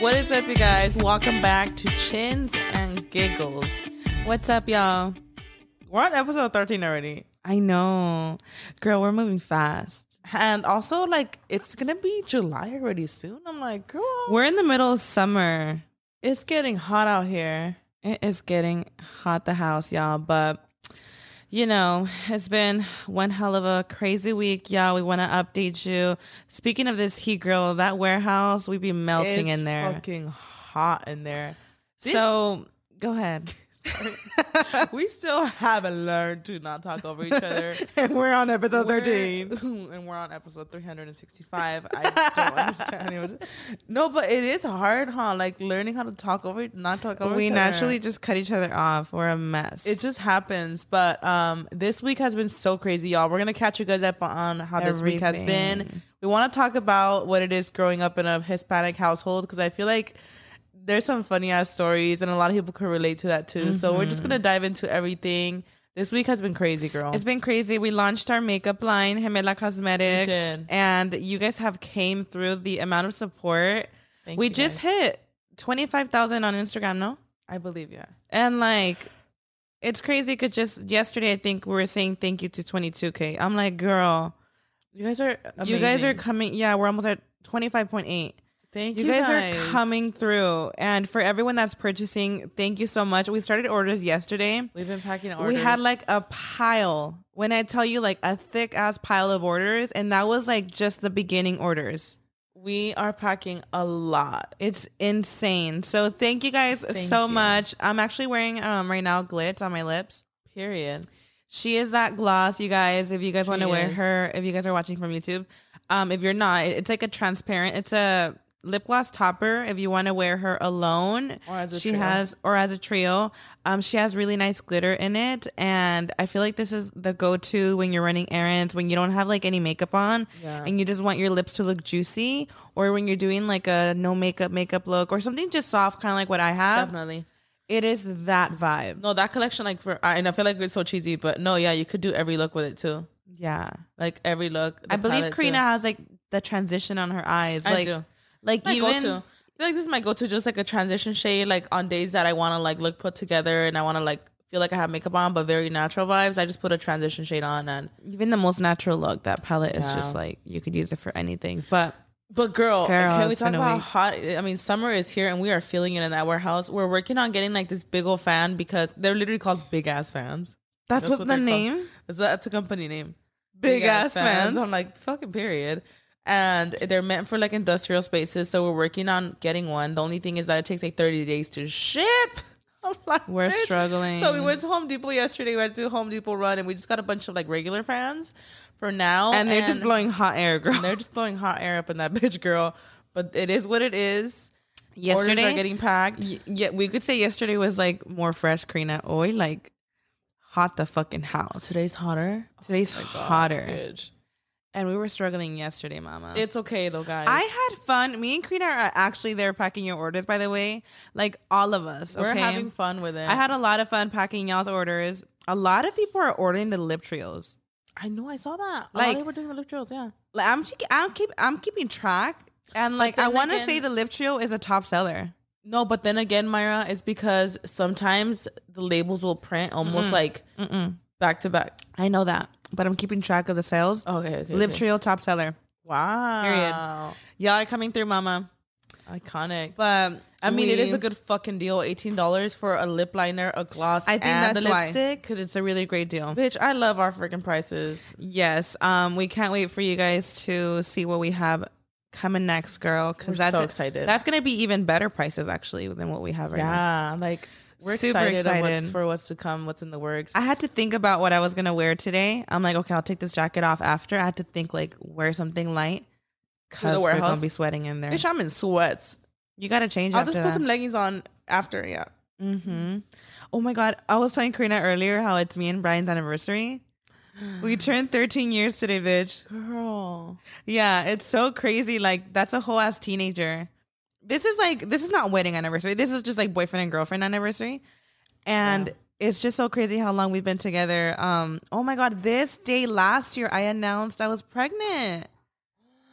What is up, you guys? Welcome back to Chins and Giggles. What's up, y'all? We're on episode 13 already. I know. Girl, we're moving fast. And also, like, it's gonna be July already soon. I'm like, girl, We're in the middle of summer. it's getting hot out here. It is getting hot the house, y'all. But you know, it's been one hell of a crazy week, y'all. We want to update you. Speaking of this heat, girl, that warehouse, we'd be melting it's in there. fucking hot in there. This- so go ahead. we still haven't learned to not talk over each other. and we're on episode We're- and we're on episode 365. I don't understand it. No, but it is hard, huh? Like learning how to talk over, not talk over. We each other. naturally just cut each other off. We're a mess. It just happens. But um, this week has been so crazy, y'all. We're gonna catch you guys up on how this week has been. We want to talk about what it is growing up in a Hispanic household because I feel like there's some funny ass stories and a lot of people can relate to that too. So we're just mm-hmm. gonna dive into everything. This week has been crazy, girl. It's been crazy. We launched our makeup line, Gemela Cosmetics, and you guys have came through the amount of support. Thank we just guys. hit twenty five thousand on Instagram, no? I believe, yeah. And like, it's crazy because just yesterday I think we were saying thank you to twenty two k. I'm like, girl, You guys are. you guys are coming. Yeah, we're almost at twenty five point eight. Thank You you, guys, are coming through, and for everyone that's purchasing, thank you so much. We started orders yesterday. We've been packing orders. We had like a pile. When I tell you, like a thick ass pile of orders, and that was like just the beginning orders. we are packing a lot. It's insane. So thank you guys Thank so you. much. I'm actually wearing um right now glitz on my lips. Period. She is that gloss, you guys. If you guys want to wear her, if you guys are watching from YouTube, um, if you're not, it's like a transparent. It's a lip gloss topper. If you want to wear her alone, Or as a she trio. has, or as a trio, um, she has really nice glitter in it, and I feel like this is the go-to when you're running errands when you don't have like any makeup on, Yeah. and you just want your lips to look juicy, or when you're doing like a no makeup makeup look or something just soft, kind of like what I have. Definitely. It is that vibe. No, that collection, like for, I- and I feel like it's so cheesy, but no, yeah, you could do every look with it too. Yeah. Like every look. I believe Karina too. has like the transition on her eyes. I Like, do. Like My even go-to. I feel like this is my go-to, just like a transition shade, like on days that I want to like look put together and I want to like feel like I have makeup on, but very natural vibes. I just put a transition shade on and. even the most natural look. That palette is Yeah. just like you could use it for anything. But But girl, Girl, can we talk about hot? I mean, summer is here and we are feeling it in that warehouse. We're working on getting like this big old fan because they're literally called big ass fans. that's, what, the they're called. name. That's, that's a company name. Big ass fans. I'm like, fucking period. And they're meant for like industrial spaces. So we're working on getting one. The only thing is that it takes like 30 days to ship. I'm like, We're bitch. struggling. So we went to Home Depot yesterday. We went to Home Depot run and we just got a bunch of like regular fans for now. And they're just blowing hot air, girl. They're just blowing hot air up in that bitch, girl. But it is what it is. Yesterday, Orders are getting packed. y- yeah, we could say yesterday was like more fresh, Karina. Oi, like hot the fucking house. Today's hotter. Today's oh hotter, Bitch. And we were struggling yesterday, Mama. It's okay though, guys. I had fun. Me and Karina are uh, actually there packing your orders, by the way. Like all of us. We're having fun with it. I had a lot of fun packing y'all's orders. A lot of people are ordering the lip trios. I know I saw that. Like- Like they were doing the lip trios, yeah. Like I'm, I'm keep, I'm keeping track, and like I want to say the lip trio is a top seller. No, but then again, Mayra, it's because sometimes the labels will print almost like back to back. I know that, but I'm keeping track of the sales. Okay, okay. lip okay. trio top seller. Wow. Period. Y'all are coming through, Mama. Iconic. But I mean, it is a good fucking deal. Eighteen dollars for a lip liner, a gloss, I think and that's the lipstick. because it's a really great deal. Bitch, I love our freaking prices. Yes, um, we can't wait for you guys to see what we have coming next, girl. Because that's so excited. That's gonna be even better prices actually than what we have right now. Yeah, like we're Super excited, of what's, for what's to come, what's in the works. I had to think about what I was gonna wear today. I'm like, okay, I'll take this jacket off after. I had to think like wear something light because we're gonna be sweating in there. Bitch, I'm in sweats. You gotta change. I'll just put some leggings on after. Yeah. Mm-hmm. Oh my god, I was telling Karina earlier how it's me and Brian's anniversary. We turned 13 years today, bitch. Girl. Yeah, it's so crazy. Like that's a whole ass teenager. This is like this is not wedding anniversary. This is just like boyfriend and girlfriend anniversary. And Yeah. it's just so crazy how long we've been together. Um, oh my god, this day last year I announced I was pregnant.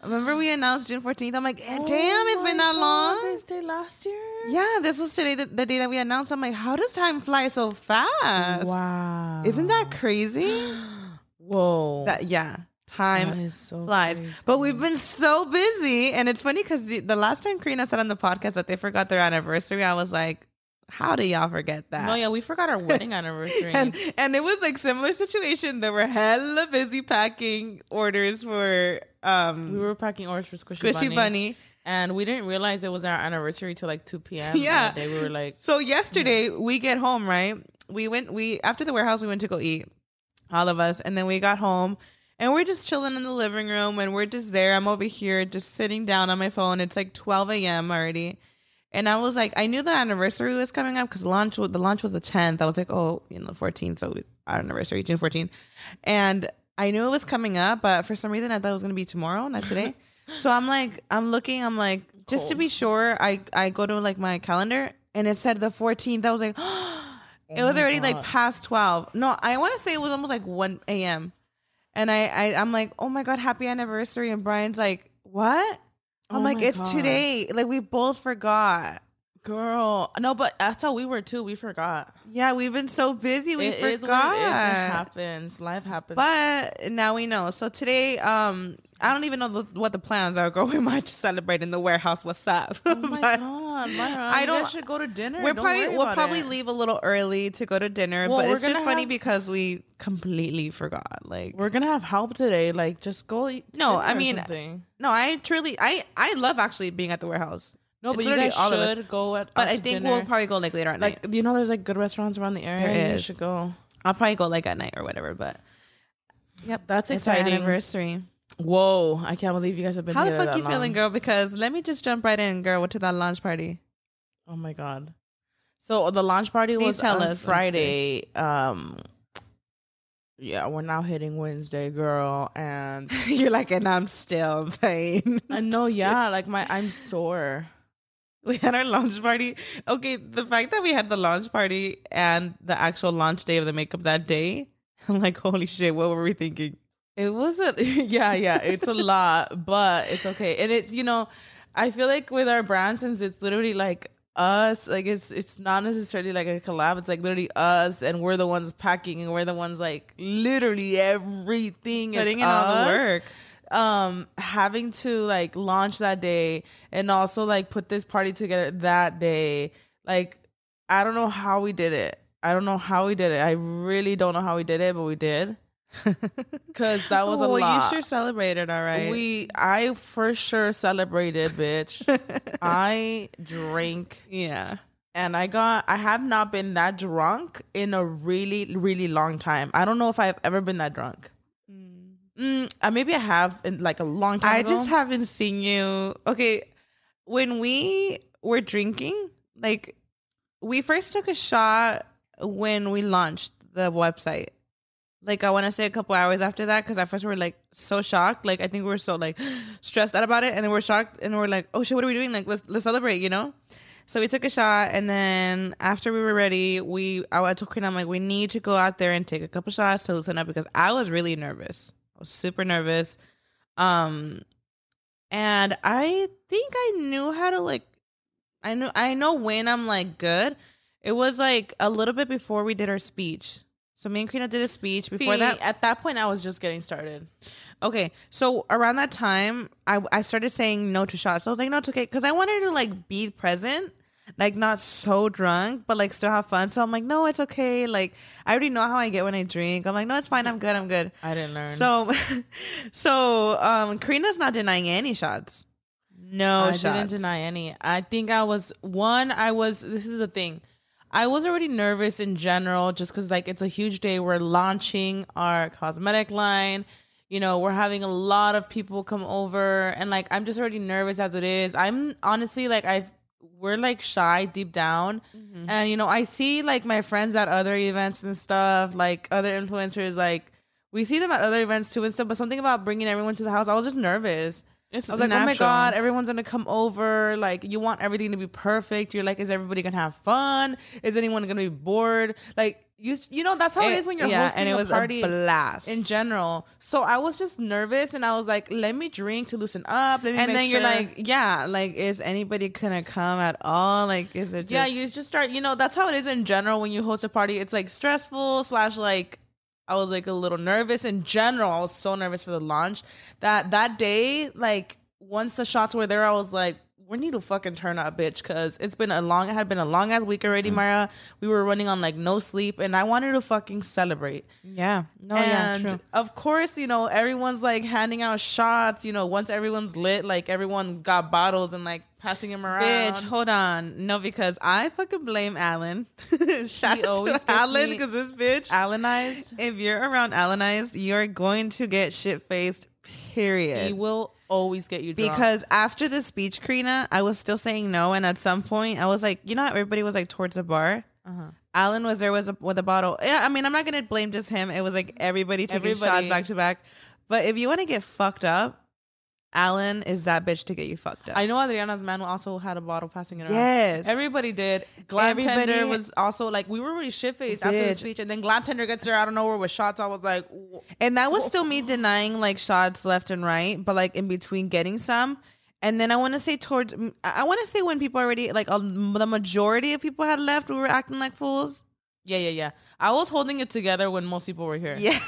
Remember we announced June 14th? I'm like, eh, Oh damn, it's been that God, long. This day last year. Yeah, this was today, the, the day that we announced. I'm like, how does time fly so fast? Wow. Isn't that crazy? Whoa? that yeah, time so flies. crazy. But we've been so busy, and it's funny because the, the last time Karina said on the podcast that they forgot their anniversary, I was like, how do y'all forget that? No, yeah, we forgot our wedding anniversary. and and it was like similar situation. They were hella busy packing orders for um we were packing orders for Squishy, Squishy Bunny, Bunny. and we didn't realize it was our anniversary till like two p.m. Yeah. day. we were like, So yesterday we get home, right? We went we after the warehouse we went to go eat, all of us, and then we got home and we're just chilling in the living room and we're just there. I'm over here just sitting down on my phone. It's like 12 a.m. already. And I was like, I knew the anniversary was coming up because launch the launch was the 10th. I was like, oh, you know, 14th, so our anniversary, June 14th. And I knew it was coming up, but for some reason I thought it was gonna be tomorrow, not today. so I'm like, I'm looking, I'm like, just to be sure, I I go to like my calendar and it said the 14th. I was like, it was oh my already like past 12. No, I want to say it was almost like 1 a.m. And I, I I'm like, oh my god, happy anniversary! And Brian's like, what? I'm Oh like, it's God. today. Like we both forgot. Girl, no, but that's how we were too. We forgot. Yeah, we've been so busy, we It is forgot. what it is. It happens. Life happens. But now we know. So today, um, I don't even know the, what the plans are. Girl, we might just celebrate in the warehouse. What's up? oh my But god, Mayra, I don't- should go to dinner. We're Don't probably we'll probably it. leave a little early to go to dinner, Well, but it's just funny have- because we completely forgot. Like, We're gonna have help today. Like, just go eat. No, I mean, no, I truly, I I love actually being at the warehouse. No, it's but you guys all of us. should go at. But I think dinner. we'll probably go like later at night. like you know, there's like good restaurants around the area. There You should go. I'll probably go like at night or whatever. But yep, That's it's exciting. anniversary. Whoa, I can't believe you guys have been. How the fuck you feeling, girl? Because let me just jump right in, girl, What to that launch party. Oh my god. So the launch party Please was tell on us, Friday. Um yeah, we're now hitting Wednesday, girl, and You're like, and I'm still in pain. I know, yeah, like my I'm sore. We had our launch party. Okay, the fact that we had the launch party and the actual launch day of the makeup that day, I'm like, holy shit, what were we thinking? It was a yeah, yeah, it's a lot, but it's okay. And it's you know, I feel like with our brand since it's literally like us, like it's it's not necessarily like a collab, it's like literally us and we're the ones packing and we're the ones like literally everything is Putting in all the work. Um having to like launch that day and also like put this party together that day. Like i don't know how we did it. I don't know how we did it. I really don't know how we did it but we did. Because that was a well, lot. you sure celebrated, all right. we i for sure celebrated bitch. I drink, yeah. and i got i have not been that drunk in a really really long time. I don't know if i've ever been that drunk Mm, uh, maybe I have in like a long time I ago. just haven't seen you. Okay, when we were drinking, like we first took a shot when we launched the website. Like I want to say a couple hours after that because at first we were like so shocked. Like I think we were so like stressed out about it, and then we're shocked, and we're like, "Oh shit, what are we doing? Like let's let's celebrate," you know. So we took a shot, and then after we were ready, we I, I told Queen, I'm like, we need to go out there and take a couple shots to loosen up because I was really nervous. I was super nervous. Um and I think I knew how to like I knew I know when I'm like good. It was like a little bit before we did our speech. So me and Karina did a speech before See, that. at that point I was just getting started. Okay, so around that time, I I started saying no to shots. I was like, no, it's okay, because I wanted to like be present, like not so drunk, but like still have fun. So I'm like, no, it's okay. Like I already know how I get when I drink. I'm like, no, it's fine. I'm good. I'm good. I didn't learn. So, so um, Karina's not denying any shots. No I shots. didn't deny any. I think I was one. I was. This is the thing. I was already nervous in general, just because like it's a huge day. We're launching our cosmetic line. You know, we're having a lot of people come over, and like I'm just already nervous as it is. I'm honestly like I've we're like shy deep down, mm-hmm. and you know I see like my friends at other events and stuff, like other influencers, like we see them at other events too and stuff. But something about bringing everyone to the house, I was just nervous. It's I was like, oh my god, everyone's gonna come over. Like, you want everything to be perfect. You're like, is everybody gonna have fun? Is anyone gonna be bored? Like, you, you know, that's how it is when you're yeah, hosting it a party a blast. in general. So I was just nervous, and I was like, let me drink to loosen up. Let me and then you're like, yeah, like is anybody gonna come at all? Like, is it just yeah, you just start. You know, that's how it is in general when you host a party. It's like stressful slash like. I was like a little nervous in general. I was so nervous for the launch that that day, like once the shots were there, I was like, we need to fucking turn up, bitch, because it's been a long. It had been a long ass week already, Mm. Mayra. We were running on like no sleep, and I wanted to fucking celebrate. yeah, no, and yeah, true. of course, you know, everyone's like handing out shots. You know, once everyone's lit, like everyone's got bottles and like passing them around. Bitch, hold on. No, because I fucking blame Alan. Shout He out to Alan because this bitch. Alanized. If you're around Alanized, you're going to get shit faced. Period. He will always get you drunk. because after the speech, Karina, I was still saying no, and at some point, I was like, you know, how everybody was like towards the bar. Uh-huh. Alan was there with a, with a bottle. Yeah, I mean, I'm not gonna blame just him. It was like everybody taking shots back to back. But if you want to get fucked up, Alan is that bitch to get you fucked up. I know Adriana's man also had a bottle passing it around. Yes. Everybody did. Everybody- Tender was also like, we were really shit faced after the speech. And then Glam Tender gets there out of nowhere with shots. I was like, And that was still me denying like shots left and right, but like in between getting some. And then I want to say towards, I want to say when people already like a, the majority of people had left, we were acting like fools. yeah, yeah, yeah. I was holding it together when most people were here. Yeah,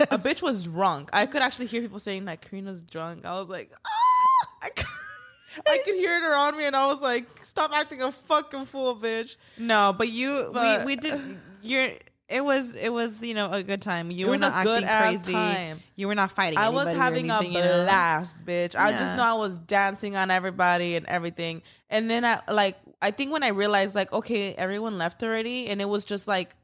A bitch was drunk. I could actually hear people saying that Karina's drunk. I was like, ah! I could, I could hear it around me. And I was like, stop acting a fucking fool, bitch. no, but you, But- we, we did. You're. It was it was you know a good time. You It were not a acting crazy. time. You were not fighting. I was having a anything, you know? blast, bitch. I just know I was dancing on everybody and everything. And then I like I think when I realized like okay, everyone left already and it was just like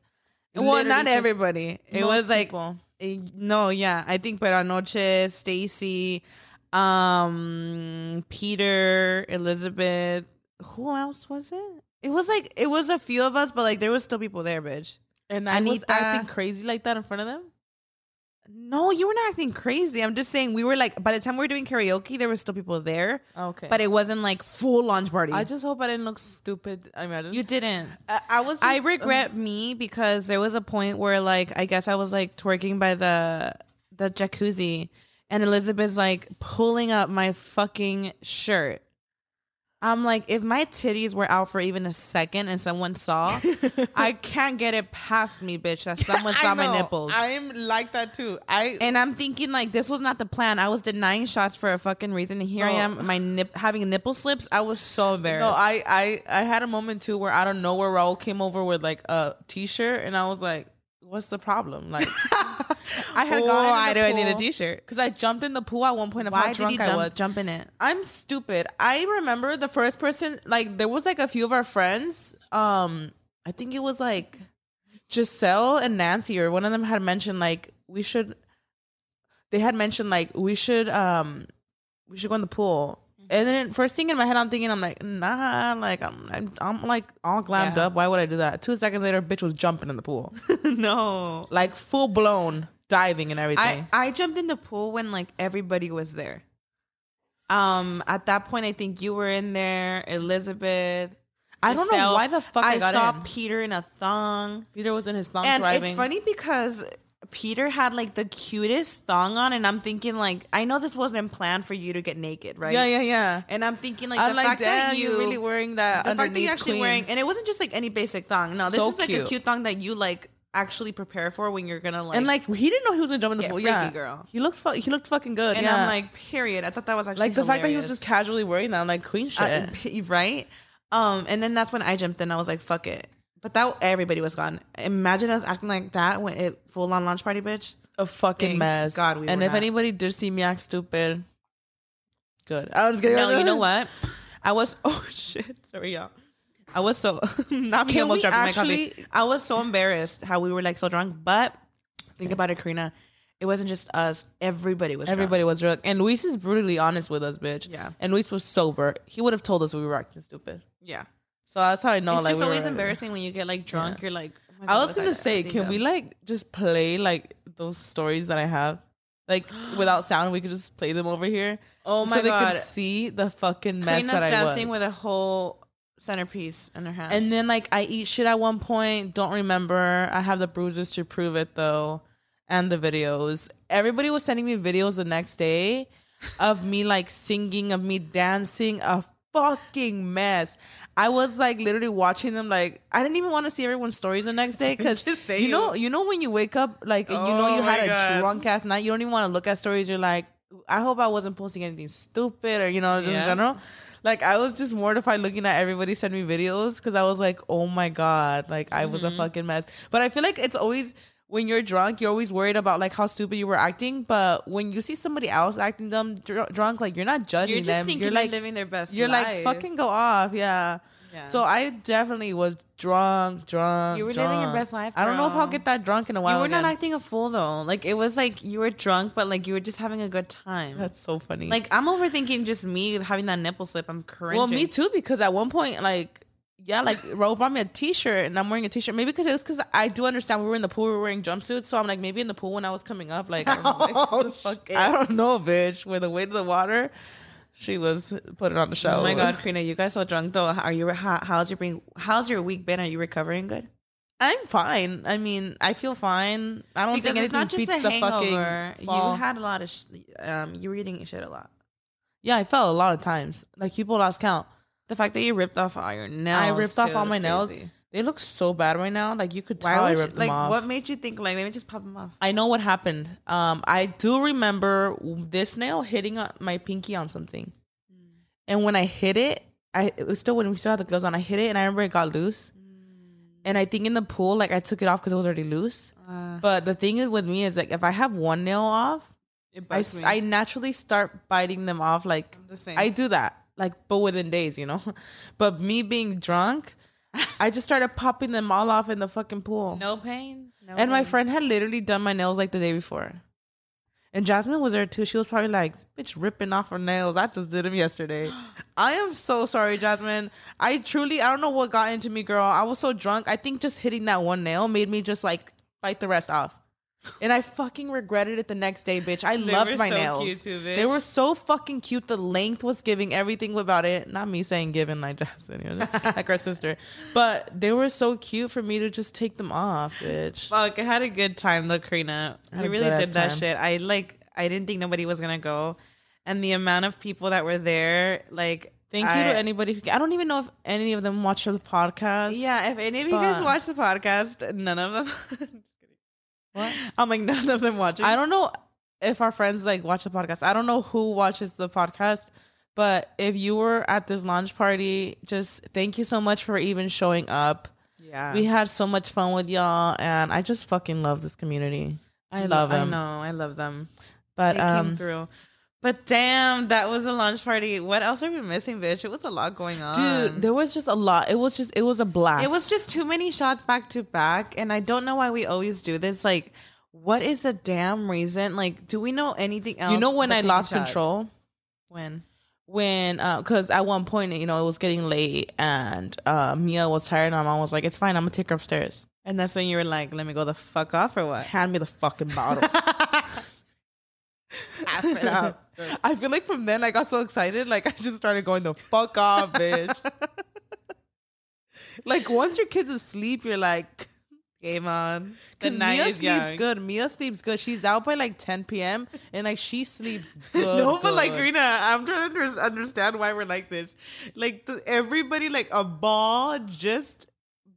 Well, not just everybody. It was like people. Eh, No, yeah. I think Peranoche, Stacy, um, Peter, Elizabeth. Who else was it? It was like it was a few of us, but like there was still people there, bitch. and I was acting crazy like that in front of them. No, you were not acting crazy. I'm just saying we were like by the time we were doing karaoke, there was still people there, Okay. but it wasn't like full launch party. I just hope I didn't look stupid. I mean, you didn't. I, I was just, I regret me because there was a point where like I guess I was like twerking by the the jacuzzi and Elizabeth's like pulling up my fucking shirt. I'm like, if my titties were out for even a second and someone saw, I can't get it past me, bitch, that someone saw I my nipples. I'm like that too. I and I'm thinking like this was not the plan. I was denying shots for a fucking reason. And here I am, my nip having nipple slips. I was so embarrassed. no, I, I I had a moment too where out of nowhere Raul came over with like a t-shirt and I was like, what's the problem? Like I had gone Why do I need a t-shirt? Because I jumped in the pool at one point of how Why did drunk you I was. jump in it? I'm stupid. I remember the first person, like, there was like a few of our friends. Um, I think it was like Giselle and Nancy, or one of them had mentioned like we should. They had mentioned like we should um we should go in the pool. And then first thing in my head, I'm thinking, I'm like, nah, like I'm, I'm, I'm like all glammed Yeah. up. Why would I do that? Two seconds later, bitch was jumping in the pool, no. like full blown diving and everything. I, I jumped in the pool when like everybody was there. Um, at that point, I think you were in there, Elizabeth. I don't know why the fuck I got saw in. Peter in a thong, Peter was in his thong and driving. it's funny because Peter had like the cutest thong on, and I'm thinking like, I know this wasn't planned for you to get naked, right? Yeah, yeah, yeah. And I'm thinking like I'm the like, fact that you you're really wearing that. the fact that you're actually queen. wearing, and it wasn't just like any basic thong. No, this So is like a cute. cute thong that you like actually prepare for when you're gonna like. and like he didn't know he was gonna jump in the pool. yeah, girl. He looks, fu- he looked fucking good. and yeah. I'm like, period. I thought that was actually like the fact that he was just casually wearing that. I'm like, queen shit. Uh, right? Um, and then that's when I jumped in. I was like, fuck it. But that everybody was gone. Imagine us acting like that when it full on launch party, bitch. a fucking Thank mess. God we and if not. anybody did see me act stupid, good. I was getting No, you know what? I was oh shit. Sorry, y'all. I was so not me Can almost dropping my actually- coffee. I was so embarrassed how we were like so drunk. But think about it, Karina. It wasn't just us. Everybody was. Everybody drunk. was drunk, and Luis is brutally honest with us, bitch. Yeah. and Luis was sober. He would have told us we were acting stupid. Yeah. So that's how I know. it's like just we always were- embarrassing when you get like drunk. Yeah. You're like. oh my I God, was gonna I- say, I can of? we like just play like those stories that I have? like without sound. We could just play them over here. Oh my god. so my they could see the fucking mess Karina's that I dancing was. Dancing with a whole centerpiece in her hands. and then like I eat shit at one point. Don't remember. I have the bruises to prove it though, and the videos. Everybody was sending me videos the next day of me like singing, of me dancing, a fucking mess. I was like literally watching them. Like I didn't even want to see everyone's stories the next day because you you- know, you know when you wake up like and you know Oh you had my a God. drunk ass night. You don't even want to look at stories. You're like, I hope I wasn't posting anything stupid or you know just Yeah. in general. Like I was just mortified looking at everybody send me videos because I was like, oh my god, like I was a Mm-hmm. fucking mess. But I feel like it's always when you're drunk, you're always worried about like how stupid you were acting. But when you see somebody else acting dumb dr- drunk, like you're not judging you're just them. thinking You're like living their best. Life. You're like fucking go off, yeah. Yeah. So I definitely was drunk, drunk. You were living your best life, I don't know if I'll get that drunk in a while. You were not acting a fool though. Like it was like you were drunk, but like you were just having a good time. That's so funny. like I'm overthinking just me having that nipple slip. I'm cringing. Well, me too, because at one point, like, yeah, like Ro bought me a T-shirt, and I'm wearing a T-shirt. Maybe because it was because I do understand we were in the pool, we were wearing jumpsuits, so I'm like, maybe in the pool when I was coming up, like, I'm like, Oh, fuck, I don't know, bitch. With the weight of the water, she was putting on the show. Oh my god, Karina, you guys so drunk though. Are you? How, how's your being? How's your week been? Are you recovering good? I'm fine. I mean, I feel fine. I don't think anything beats the fucking fall. You had a lot of. Sh- um, you were eating shit a lot. yeah, I fell a lot of times. Like people lost count. The fact that you ripped off all your nails. I ripped off all my nails. They look so bad right now. Like you could tell Why I would you, ripped them like? off. What made you think like let me just pop them off? I know what happened. Um, I do remember this nail hitting my pinky on something, and when I hit it, I it was still when we still had the gloves on. I hit it, and I remember it got loose. And I think in the pool, like I took it off because it was already loose. Uh, But the thing is with me is like if I have one nail off, it I, I naturally start biting them off. Like the. I do that, like but within days, you know. But me being drunk, I just started popping them all off in the fucking pool. no pain. No And my friend had literally done my nails like the day before. And Jasmine was there too. She was probably like, bitch, ripping off her nails. I just did them yesterday. I am so sorry, Jasmine. I truly, I don't know what got into me, girl. I was so drunk. I think just hitting that one nail made me just like bite the rest off. And I fucking regretted it the next day, bitch. I loved my so nails. too, They were so fucking cute. The length was giving everything about it. Not me saying giving like Jasmine, you know, like our sister. But they were so cute for me to just take them off, bitch. Fuck, I had a good time though, Karina. I a really did that time. shit. I like I didn't think nobody was gonna go. And the amount of people that were there, like Thank you I- to anybody. Who, I don't even know if any of them watch the podcast. Yeah, if any of you guys watch the podcast, none of them. What? I'm like none of them watching. I don't know if our friends like watch the podcast. I don't know who watches the podcast, but if you were at this launch party, just thank you so much for even showing up. Yeah. We had so much fun with y'all, and I just fucking love this community. I love them. I know, I love them. But They came um, through. But damn, that was a launch party. What else are we missing, bitch? It was a lot going on. dude, there was just a lot. It was just, it was a blast. It was just too many shots back to back, and I don't know why we always do this. Like, what is the damn reason? Like, do we know anything else? You know when I lost shots? control. When? when because at one point you know it was getting late and uh mia was tired and my mom was like it's fine i'm gonna take her upstairs And that's when you were like, "Let me go the fuck off," or what? hand me the fucking bottle Pass it out. i feel like from then i got so excited like i just started going the fuck off bitch like once your kid's asleep you're like Game on. Because Mia is sleeps young. good. Mia sleeps good. She's out by like 10 p.m. and like she sleeps good. no, but like good. Rena, I'm trying to understand why we're like this. Like the, everybody, like a ball just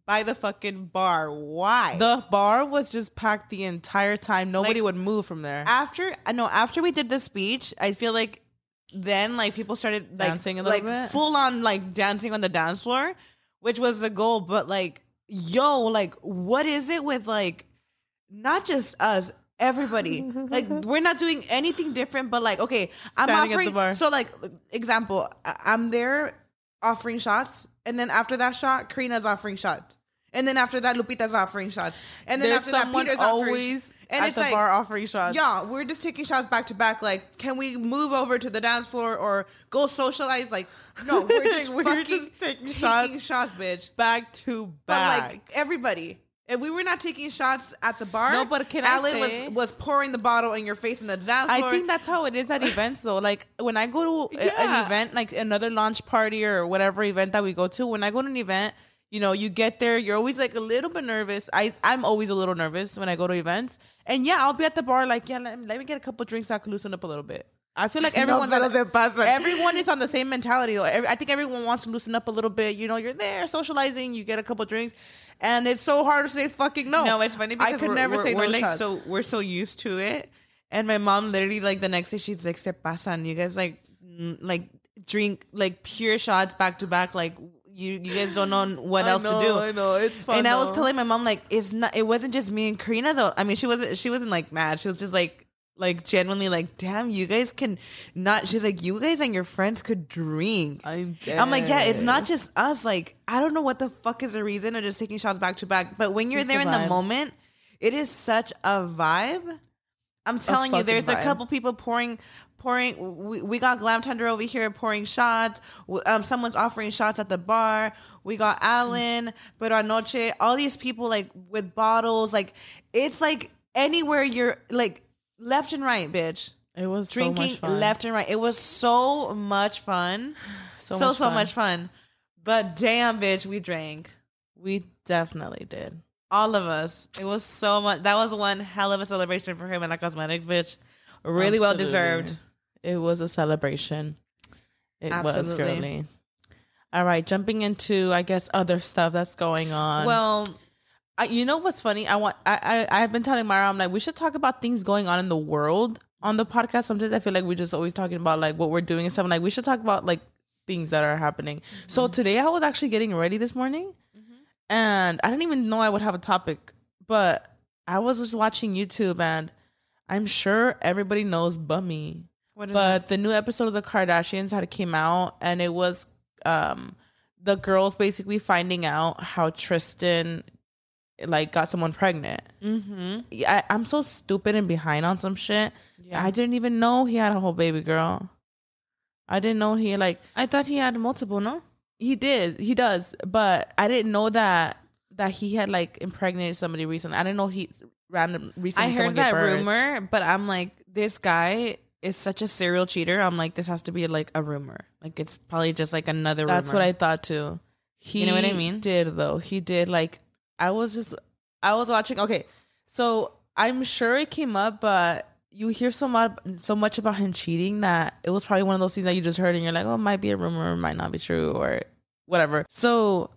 by the fucking bar. Why? The bar was just packed the entire time. Nobody Like- would move from there. after uh, I know after we did the speech, I feel like then like people started like, Dancing a little like bit? full on like dancing on the dance floor, which was the goal. But like, yo, like, what is it with like not just us? Everybody, like, we're not doing anything different, but like, okay, I'm Standing offering. So, like, example, I'm there offering shots, and then after that shot, Karina's offering shots, and then after that, Lupita's offering shots, and then There's after that, Peter's offering always and at it's the like, bar offering shots. yeah, we're just taking shots back to back. Like, can we move over to the dance floor or go socialize? Like, no, we're just We're fucking just taking taking shots. shots, bitch. back to back. But like everybody, If we were not taking shots at the bar, No, but can I Alan say- was was pouring the bottle in your face in the dance floor. I think that's how it is at events though. Like when I go to a- Yeah. an event, like another launch party or whatever event that we go to, when I go to an event, you know, you get there, you're always like a little bit nervous. I I'm always a little nervous when I go to events, and yeah, I'll be at the bar like, yeah, let, let me get a couple drinks so I can loosen up a little bit. I feel like everyone's pero on- everyone is on the same mentality. though. Every, I think everyone wants to loosen up a little bit. You know, you're there socializing, you get a couple drinks, and it's so hard to say fucking no. No, it's funny because I could we're, never we're, say we're no like shots. so we're so used to it. And my mom literally like the next day she's like se pasan. You guys like like drink like pure shots back to back. Like you you guys don't know what I else know, to do. I know it's fun. and I was telling my mom like it's not. It wasn't just me and Karina though. I mean, she wasn't. She wasn't like mad. She was just like like genuinely like, damn, you guys can not. She's like, you guys and your friends could drink. I'm dead. I'm like, yeah, it's not just us. Like, I don't know what the fuck is the reason of just taking shots back to back. But when you're Just there the in the moment, it is such a vibe. I'm telling you, there's a couple people pouring, pouring. We, we got Glam Thunder over here pouring shots. Um, someone's offering shots at the bar. We got Alan, Pero Anoche. All these people like with bottles. Like, it's like anywhere you're like left and right, bitch. It was Drinking so left and right. It was so much fun So so much so fun. much fun. But damn, bitch, we drank. We definitely did. All of us. It was so much. That was one hell of a celebration for Gemela Cosmetics, bitch. Really well deserved. It was a celebration. It was Absolutely. girly. All right, jumping into I guess other stuff that's going on. Well, I, you know what's funny? I want I, I I've been telling Myra I'm like we should talk about things going on in the world on the podcast. Sometimes I feel like we're just always talking about like what we're doing and stuff. Like we should talk about like things that are happening. So mm-hmm. today I was actually getting ready this morning, mm-hmm. and I didn't even know I would have a topic, but I was just watching YouTube and I'm sure everybody knows Bummy. What is But the new episode of the Kardashians had came out, and it was um the girls basically finding out how Tristan like got someone pregnant. mm-hmm. Yeah, I, I'm so stupid and behind on some shit. Yeah. I didn't even know he had a whole baby girl. I didn't know he like I thought he had multiple, no? he did he does, but I didn't know that that he had like impregnated somebody recently. I didn't know he random recently. I heard that rumor, but I'm like, this guy is such a serial cheater. I'm like, this has to be like a rumor. Like it's probably just like another That's rumor. what I thought too. He You know what I mean? Did though he did like I was just I was watching. Okay, so I'm sure it came up, but you hear so much so much about him cheating that it was probably one of those things that you just heard and you're like, oh, it might be a rumor, it might not be true, or whatever. So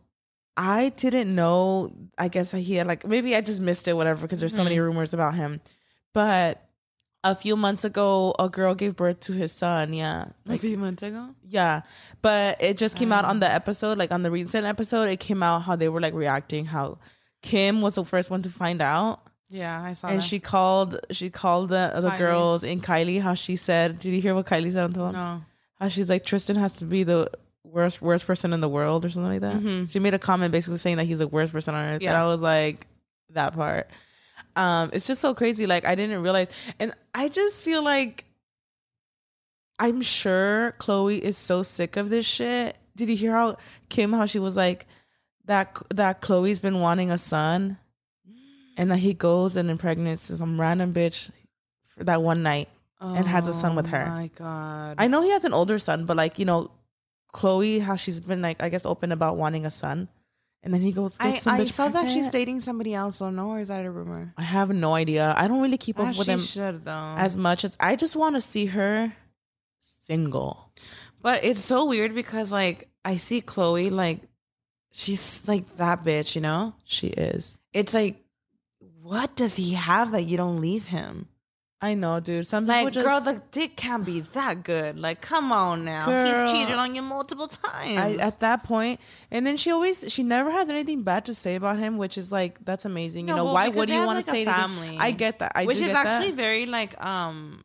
I didn't know. I guess he had like maybe I just missed it, whatever, because there's so many mm-hmm. rumors about him. But a few months ago, a girl gave birth to his son. Yeah, a few months ago. yeah, but it just came out Um. on the episode, like on the recent episode. It came out how they were like reacting, how Kim was the first one to find out, Yeah, I saw and that. she called, she called the the Kylie. girls and Kylie. How she said, did you hear what Kylie said on the phone? no. How she's like Tristan has to be the worst worst person in the world or something like that. Mhm. She made a comment basically saying that he's the worst person on earth, and Yeah. I was like, that part. Um, it's just so crazy. Like I didn't realize, and I just feel like I'm sure Khloé is so sick of this shit. Did you hear how Kim how she was like that that Khloé's been wanting a son, and that he goes and impregnates some random bitch for that one night. and has a son with her. Oh my god. I know he has an older son, but like you know, Khloé how she's been like I guess open about wanting a son, and then he goes. I, some I saw that she's dating somebody else. Know, or is that a rumor? I have no idea. I don't really keep up Ah, with him should though. as much as I just want to see her single. but it's so weird because like I see Khloé like she's like that bitch, you know. She is. It's like, what does he have that you don't leave him? I know, dude. Some people Like, just, girl, the dick can't be that good. Like, come on now. Girl. He's cheated on you multiple times. I, at that point, and then she always she never has anything bad to say about him, which is like that's amazing. You No, know why would you want like, to say family. I get that. I Which is actually that. very like um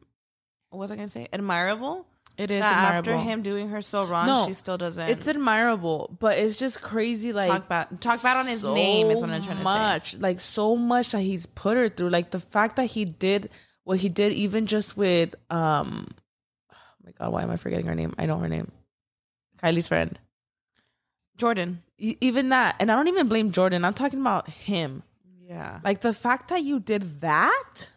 what was I gonna say? Admirable. it is after him doing her so wrong, No, she still doesn't it's admirable, but it's just crazy. Like talk bad talk bad on his name is what I'm trying to say. much, like so much that he's put her through. Like the fact that he did what he did, even just with um, oh my god, why am I forgetting her name? I know her name, Kylie's friend. Jordan. E- even that, and I don't even blame Jordan. I'm talking about him. Yeah. Like the fact that you did that.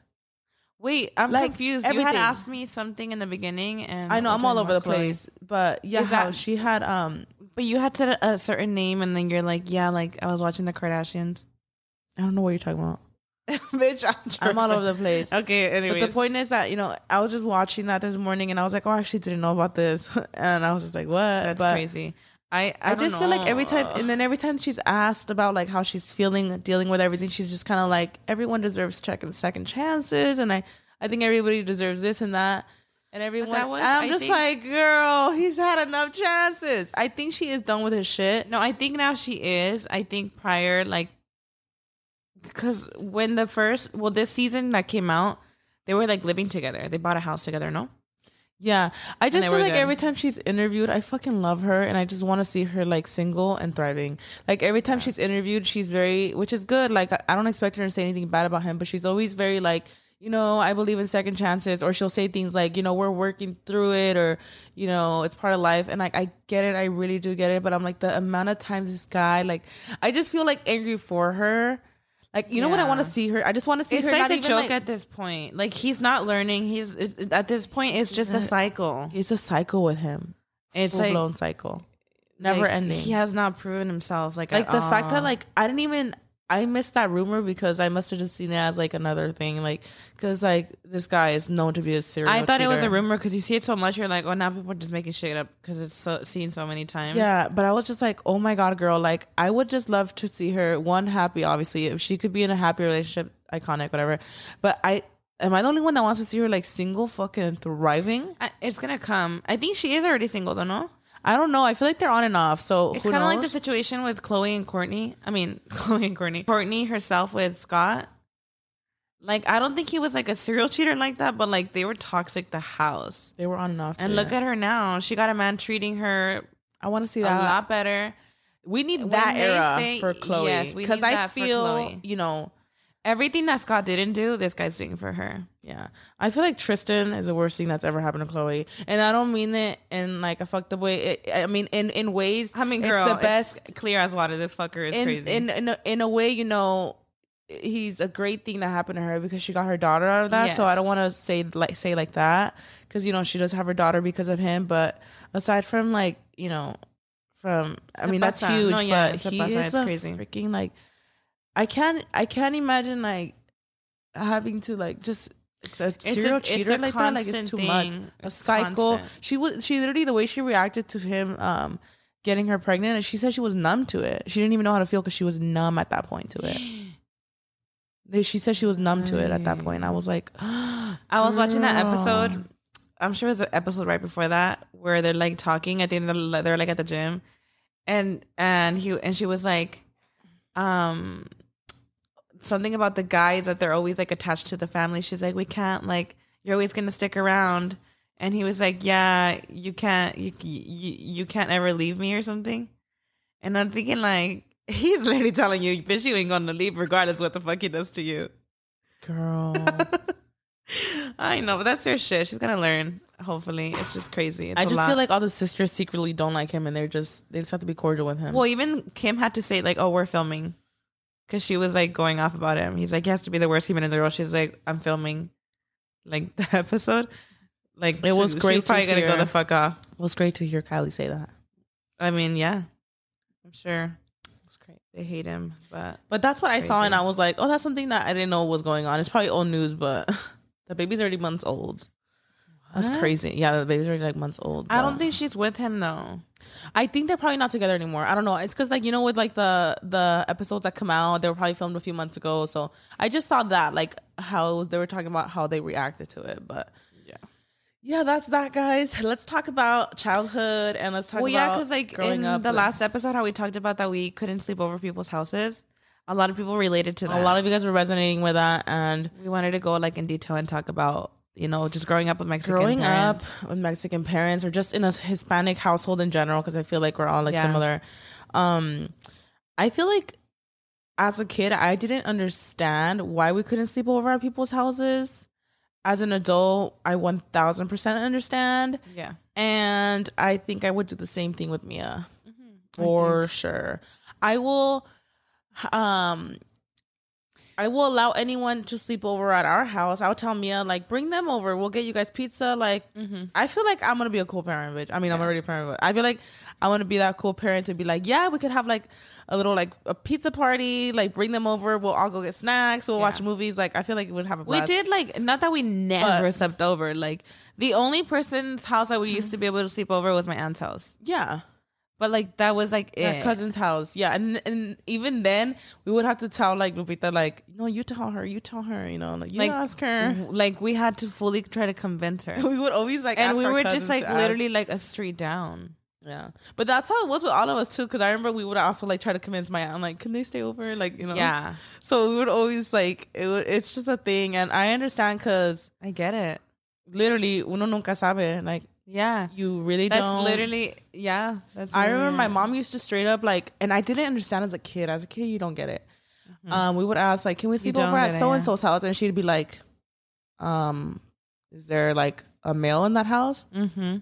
Wait, I'm Like, confused. You everything. had asked me something in the beginning, and I know I'm all over the place, but yeah, how she had um. But you had said a certain name, and then you're like, yeah, like I was watching the Kardashians. I don't know what you're talking about. Bitch, I'm, I'm all over the place. Okay, anyways. But the point is that you know I was just watching that this morning and I was like, oh, I actually didn't know about this, and I was just like, what? that's But crazy. I I, I, just feel like every time, and then every time she's asked about like how she's feeling, dealing with everything, she's just kind of like, everyone deserves second second chances, and I I think everybody deserves this and that. And everyone, that was- and I'm I just think- like, girl, he's had enough chances. I think she is done with his shit. No, I think now she is. I think prior, like, because when the first, well, this season that came out, they were like living together. They bought a house together, no? Yeah, I just feel like good. every time she's interviewed, I fucking love her, and I just want to see her like single and thriving. Like every time she's interviewed, she's very, which is good. Like I- I don't expect her to say anything bad about him, but she's always very like, you know, I believe in second chances, or she'll say things like, you know, we're working through it, or you know, it's part of life. And like I get it, I really do get it, but I'm like the amount of times this guy, like, I just feel like angry for her. Like you know what I want to see her. I just want to see It's her. like not a even, joke like- at this point. Like he's not learning. He's it's, at this point. It's just a cycle. It's a cycle with him. It's Full like blown cycle. Never like, ending. He has not proven himself. Like like the fact that like I didn't even I missed that rumor because I must have just seen it as like another thing, like because like this guy is known to be a serial. I thought it was a rumor because you see it so much. You're like, oh, now people are just making shit up because it's so seen so many times. Yeah, but I was just like, oh my god, girl! Like I would just love to see her one happy. Obviously, if she could be in a happy relationship, iconic, whatever. But I am I the only one that wants to see her like single, fucking thriving? I, it's gonna come. I think she is already single, though. No, I don't know. I feel like they're on and off. So it's kind of like the situation with Khloé and Kourtney. I mean, Khloé and Kourtney. Kourtney herself with Scott. Like, I don't think he was like a serial cheater like that, but like they were toxic. The house. They were on and off. And look at her now. She got a man treating her I want to see that a lot better. We need When that era say- for Khloé because I feel you know Everything that Scott didn't do, this guy's doing for her. Yeah. I feel like Tristan is the worst thing that's ever happened to Khloé. And I don't mean it in like a fucked up way. It, I mean in in ways I mean, girl, it's the best it's clear as water. This fucker is in crazy. in in a, in a way, you know, he's a great thing that happened to her because she got her daughter out of that. So I don't want to say like say like that cuz you know, she does have her daughter because of him, but aside from like, you know, from I mean that's huge, No, yeah, but he is It's crazy. freaking like I can't I can't imagine like having to like just it's a a- serial it's cheater a like that like it's too thing. much a It's cycle she was she literally the way she reacted to him um getting her pregnant and she said she was numb to it she didn't even know how to feel because she was numb at that point to it she said she was numb to it at that point i was like I was watching that episode. I'm sure it was an episode right before that where they're like talking. I think they're, they're like at the gym, and and he and she was like, um, something about the guys that they're always like attached to the family. She's like, we can't like you're always gonna stick around, and he was like, yeah, you can't you you you can't ever leave me or something, and I'm thinking like. He's literally telling you, bitch, you ain't gonna leave regardless what the fuck he does to you. girl I know, but that's her shit. She's gonna learn. Hopefully, it's just crazy. It's i just feel like all the sisters secretly don't like him and they're just they just have to be cordial with him well, even Kim had to say like, "Oh, we're filming," because she was like going off about him. He's like, "He has to be the worst human in the world." She's like, "I'm filming," like the episode. Like It was great She's to probably gonna go hear. the fuck off. it was great to hear kylie say that I mean, yeah, I'm sure it was great they hate him, but But that's what I saw, and I was like, "Oh, that's something that I didn't know was going on." It's probably old news, but the baby's already months old. That's What? crazy. Yeah, the baby's already like months old. I don't think she's with him though. I think they're probably not together anymore. I don't know. It's because like you know with like the the episodes that come out, they were probably filmed a few months ago. So I just saw that like how they were talking about how they reacted to it. But Yeah. yeah, that's that, guys. Let's talk about childhood and let's talk Well, about yeah, because like growing in up. the with- last episode, how we talked about that we couldn't sleep over people's houses. A lot of people related to that. a lot of you guys were resonating with that and. we wanted to go like in detail and talk about you know just growing up with Mexican growing parents. up with Mexican parents or just in a Hispanic household in general because I feel like we're all like Yeah. similar. Um I feel like as a kid I didn't understand why we couldn't sleep over at people's houses. As an adult, I 1000% understand Yeah, and I think I would do the same thing with Mia Mm-hmm. for sure. I will um I will allow anyone to sleep over at our house. I'll tell Mia like bring them over. We'll get you guys pizza. Like mm-hmm. I feel like I'm gonna be a cool parent, bitch. I mean I'm already a parent, but I feel like I want to be that cool parent to be like, yeah, we could have like a little like a pizza party. Like bring them over. We'll all go get snacks. We'll watch movies. Like I feel like we would have a We did like not that we never But- slept over. Like the only person's house that we used to be able to sleep over was my aunt's house. Yeah. But like that was like At it. cousin's house. Yeah. And and even then we would have to tell like Lupita like, no, you tell her, you tell her, you know, like you like ask her. Like we had to fully try to convince her. We would always like and we were just like to ask. literally like a street down. Yeah, but that's how it was with all of us too. Because I remember we would also like try to convince my aunt, like, can they stay over? Like, you know. Yeah. So we would always like it. It's just a thing, and I understand because I get it. literally, uno nunca sabe. Like, Yeah. you really That's don't. literally yeah. That's I remember my mom used to straight up like, and I didn't understand as a kid. As a kid, you don't get it. Mm-hmm. Um, we would ask like, can we sleep over at so and so's house? And she'd be like, um, is there like a male in that house? Mm-hmm.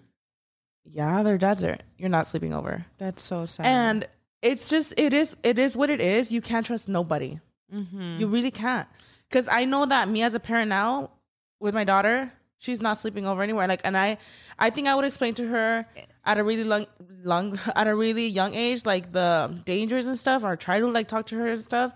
Yeah, their dad's there. You're not sleeping over. That's so sad. and it's just it is it is what it is you can't trust nobody Mm-hmm. you really can't because i know that me as a parent now with my daughter she's not sleeping over anywhere. Like and i i think i would explain to her at a really long long at a really young age like the dangers and stuff or try to like talk to her and stuff.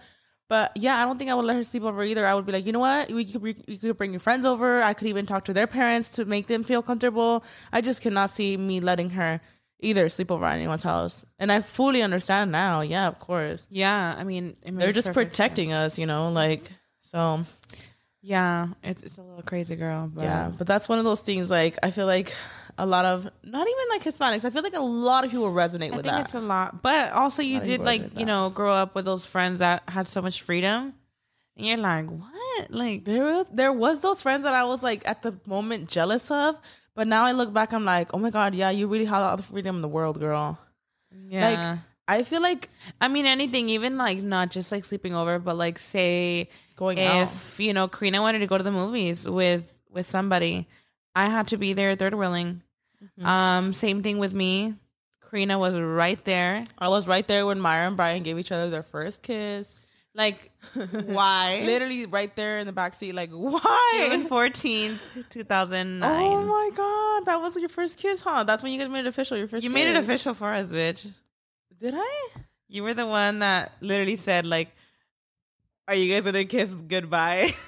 But yeah i don't think i would let her sleep over either. I would be like you know what? We could, you could bring your friends over. I could even talk to their parents to make them feel comfortable. I just cannot see me letting her either sleep over at anyone's house. And i fully understand now. Yeah of course. Yeah, I mean they're just protecting us you know like so. sense. Yeah, it's it's a little crazy, girl. But yeah but that's one of those things like i feel like a lot of not even like hispanics i feel like a lot of people resonate I with think that it's a lot. But also, you did like you know grow up with those friends that had so much freedom, and you're like, what? Like, there was there was those friends that i was like at the moment jealous of but now i look back i'm like oh my god yeah you really had all the freedom in the world girl yeah. like i feel like I mean, anything, even like not just like sleeping over, but like say going out if you know Karina wanted to go to the movies with with somebody, I had to be there third wheeling. Mm-hmm. Um, same thing with me. Karina was right there. i was right there when Mayra and brian gave each other their first kiss Like, why? literally right there in the back seat like why June fourteenth, two thousand nine. Oh my god, that was your first kiss, huh? That's when you guys made it official. Your first. you made it official for us, bitch. Did I? You were the one that literally said like, "Are you guys gonna kiss goodbye?"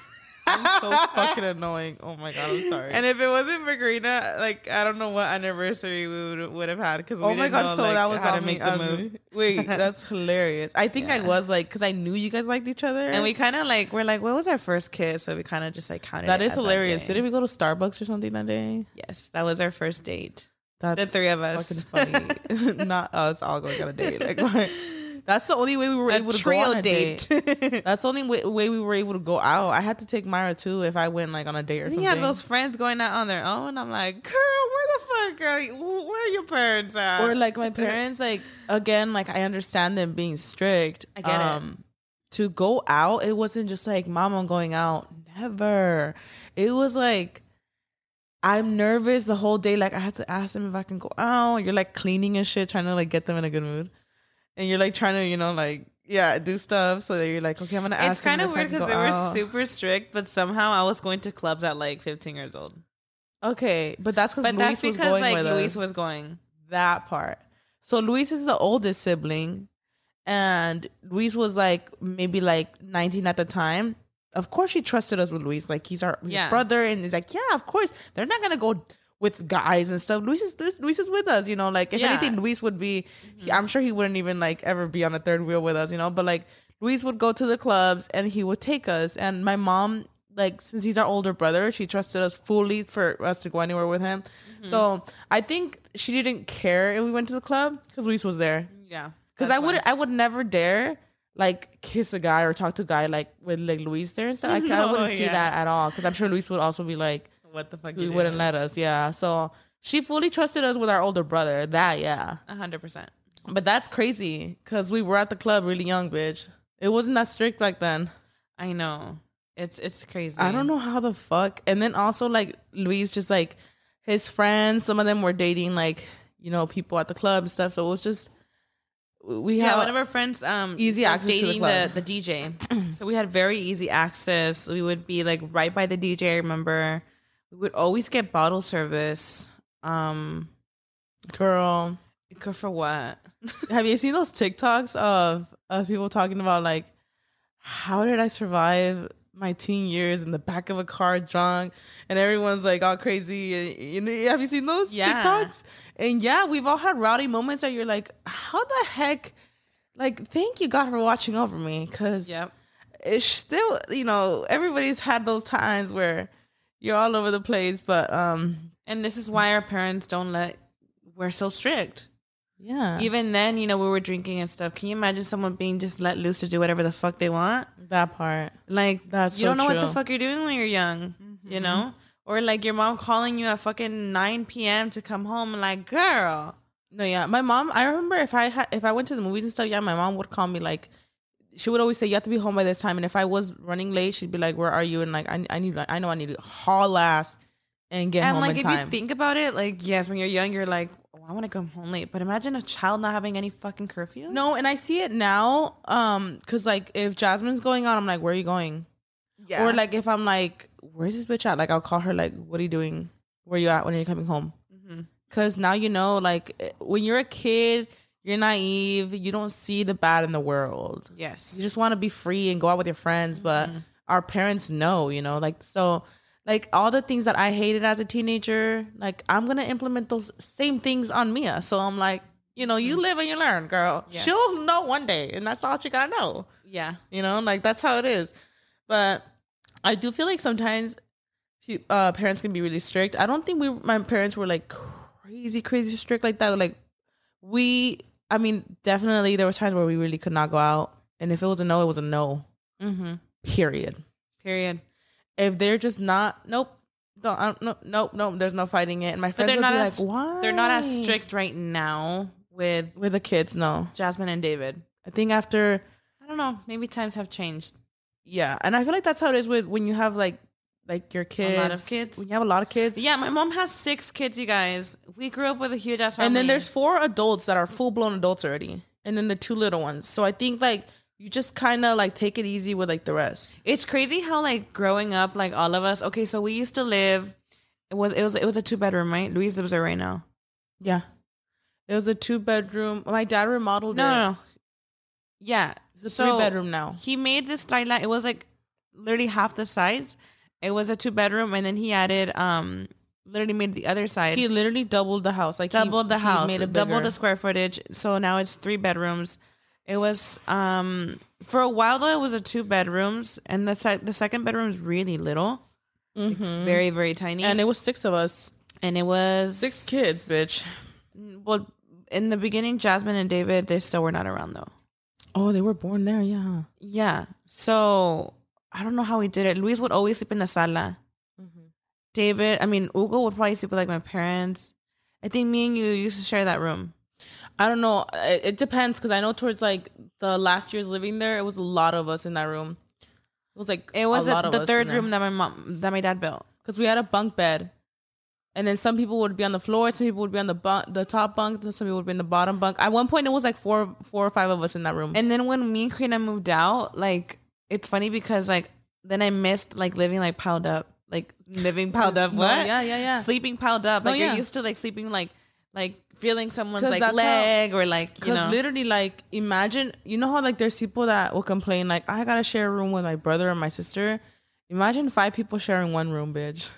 I'm so fucking annoying. Oh my god, I'm sorry. And if it wasn't for Karina, like I don't know what anniversary we would, would have had because oh my god, so that was how to make the um, move. Wait, that's hilarious. I think I was like, because I knew you guys liked each other, And we kind of like we're like, what was our first kiss? So we kind of just like counted. that is that hilarious. Didn't we go to Starbucks or something that day? Yes, that was our first date. That's the three of us. fucking funny. Not us all going on a date. Like, that's the only way we were A able to trio go on a date. date. That's the only way, way we were able to go out. I had to take Mayra too if I went like on a date or something. you have those friends going out on their own. I'm like, girl, where the fuck are you? Where are your parents at? or like my parents like again like i understand them being strict I get it. it to go out it wasn't just like mom i'm going out never it was like i'm nervous the whole day like i had to ask them if i can go out you're like cleaning and shit trying to like get them in a good mood and you're like trying to you know like yeah do stuff so that you're like okay i'm gonna ask it's kind of weird because they were out. super strict, but somehow I was going to clubs at like 15 years old. okay but that's because But luis that's was because going like Luis us. was going. that part. So Luis is the oldest sibling, and Luis was like maybe like 19 at the time. Of course, she trusted us with Luis. Like he's our Yeah. brother, and he's like, yeah, of course, they're not gonna go with guys and stuff. Luis is this, Luis is with us, you know. Like if Yeah. anything, Luis would be. he- I'm sure he wouldn't even like ever be on a third wheel with us, you know. But like Luis would go to the clubs and he would take us. And my mom, like since he's our older brother, she trusted us fully for us to go anywhere with him. Mm-hmm. So I think she didn't care if we went to the club because Luis was there. Yeah, Because I would I would never dare like kiss a guy or talk to a guy like with like Luis there and stuff. I, I No, wouldn't see yeah. that at all because I'm sure Luis would also be like What the fuck? we wouldn't let us. Yeah, so she fully trusted us with our older brother. That yeah, A hundred percent. but that's crazy because we were at the club really young, bitch. It wasn't that strict back then. I know. It's it's crazy. I don't know how the fuck. And then also like Luis just like his friends, some of them were dating like, you know, people at the club and stuff. So it was just we Yeah, have one of our friends um Easy access to the the, the DJ. so we had very easy access. We would be like right by the DJ, I remember. We would always get bottle service. Um girl. good for what? Have you seen those TikToks of of people talking about like how did I survive my teen years in the back of a car drunk and everyone's like all crazy you know have you seen those Yeah. TikToks? And yeah, we've all had rowdy moments that you're like, how the heck like thank you God for watching over me cuz Yep. it's still you know everybody's had those times where you're all over the place but um And this is why our parents don't let we're so strict. yeah Even then, you know, we were drinking and stuff. Can you imagine someone being just let loose to do whatever the fuck they want? that part Like That's you so don't know what the fuck you're doing when you're young, you know? Or like your mom calling you at fucking 9 p.m. to come home like, girl. No, yeah, my mom. I remember if I had if I went to the movies and stuff, yeah, my mom would call me like. She would always say you have to be home by this time, and if I was running late, she'd be like, "Where are you?" And like, I, I need, I know I need to haul ass and get home. and home like if time. you think about it, like yes, when you're young, you're like, oh, I want to come home late. But imagine a child not having any fucking curfew. no, and I see it now, um, because like if Jasmine's going out I'm like, "Where are you going?" yeah. Or like if I'm like, "Where's this bitch at?" Like I'll call her like, "What are you doing? Where are you at? When are you coming home?" Because now you know, like eh, when you're a kid, you're naive. You don't see the bad in the world. yes, you just want to be free and go out with your friends but our parents know you know like so like all the things that i hated as a teenager like i'm gonna implement those same things on mia. So i'm like you know you live and you learn girl. Yes. she'll know one day and that's all she gotta know. Yeah, you know like that's how it is. But i do feel like sometimes uh, parents can be really strict. I don't think we my parents were like crazy crazy strict like that. Like we i mean definitely there was times where we really could not go out and if it was a no it was a no mm-hmm. period period. if they're just not nope don't I don't, no, nope nope there's no fighting it and my But friends they're would not as like why they're not as strict right now with with the kids no Jasmine and David. i think after I don't know. Maybe times have changed. yeah and i feel like that's how it is with when you have like like your kids A lot of kids? you have a lot of kids Yeah, my mom has six kids. You guys, we grew up with a huge ass family. and then there's four adults that are full blown adults already, and then the two little ones. So I think like you just kind of like take it easy with like the rest. It's crazy how like growing up, like all of us. Okay, so we used to live. It was it was it was a two bedroom, right? Luis lives there right now. Yeah, it was a two bedroom. My dad remodeled No, it. no, no. Yeah, It's a so three bedroom now. He made this skyline. It was like literally half the size. It was a two bedroom, and then he added um literally made the other side He literally doubled the house. Like he- doubled the he house, made it doubled the square footage. So now it's three bedrooms. It was um for a while though. It was a two bedrooms, and the se- the second bedroom is really little, It's very very tiny, and it was six of us, and it was six kids, bitch. Well, in the beginning, Jasmine and David they still were not around though. Oh, they were born there. Yeah. Yeah, so I don't know how we did it. Luis would always sleep in the sala. Mm-hmm. David, I mean Hugo would probably sleep with like my parents. I think me and you used to share that room. I don't know. It, it depends because I know towards like the last years living there, it was a lot of us in that room. It was like It was a a- lot of the third room that my mom that my dad built. because we had a bunk bed, and then some people would be on the floor, some people would be on the bunk, the top bunk, some people would be in the bottom bunk. At one point, it was like four, four or five of us in that room. And then when me and Karina moved out, like it's funny because like then I missed like living like piled up, like living piled up. No, What? yeah, yeah, yeah. Sleeping piled up. No, Like yeah. you're used to like sleeping like like feeling someone's like that's how- leg or like you Because know. literally, like, imagine you know how like there's people that will complain like I gotta share a room with my brother and my sister. Imagine five people sharing one room, bitch,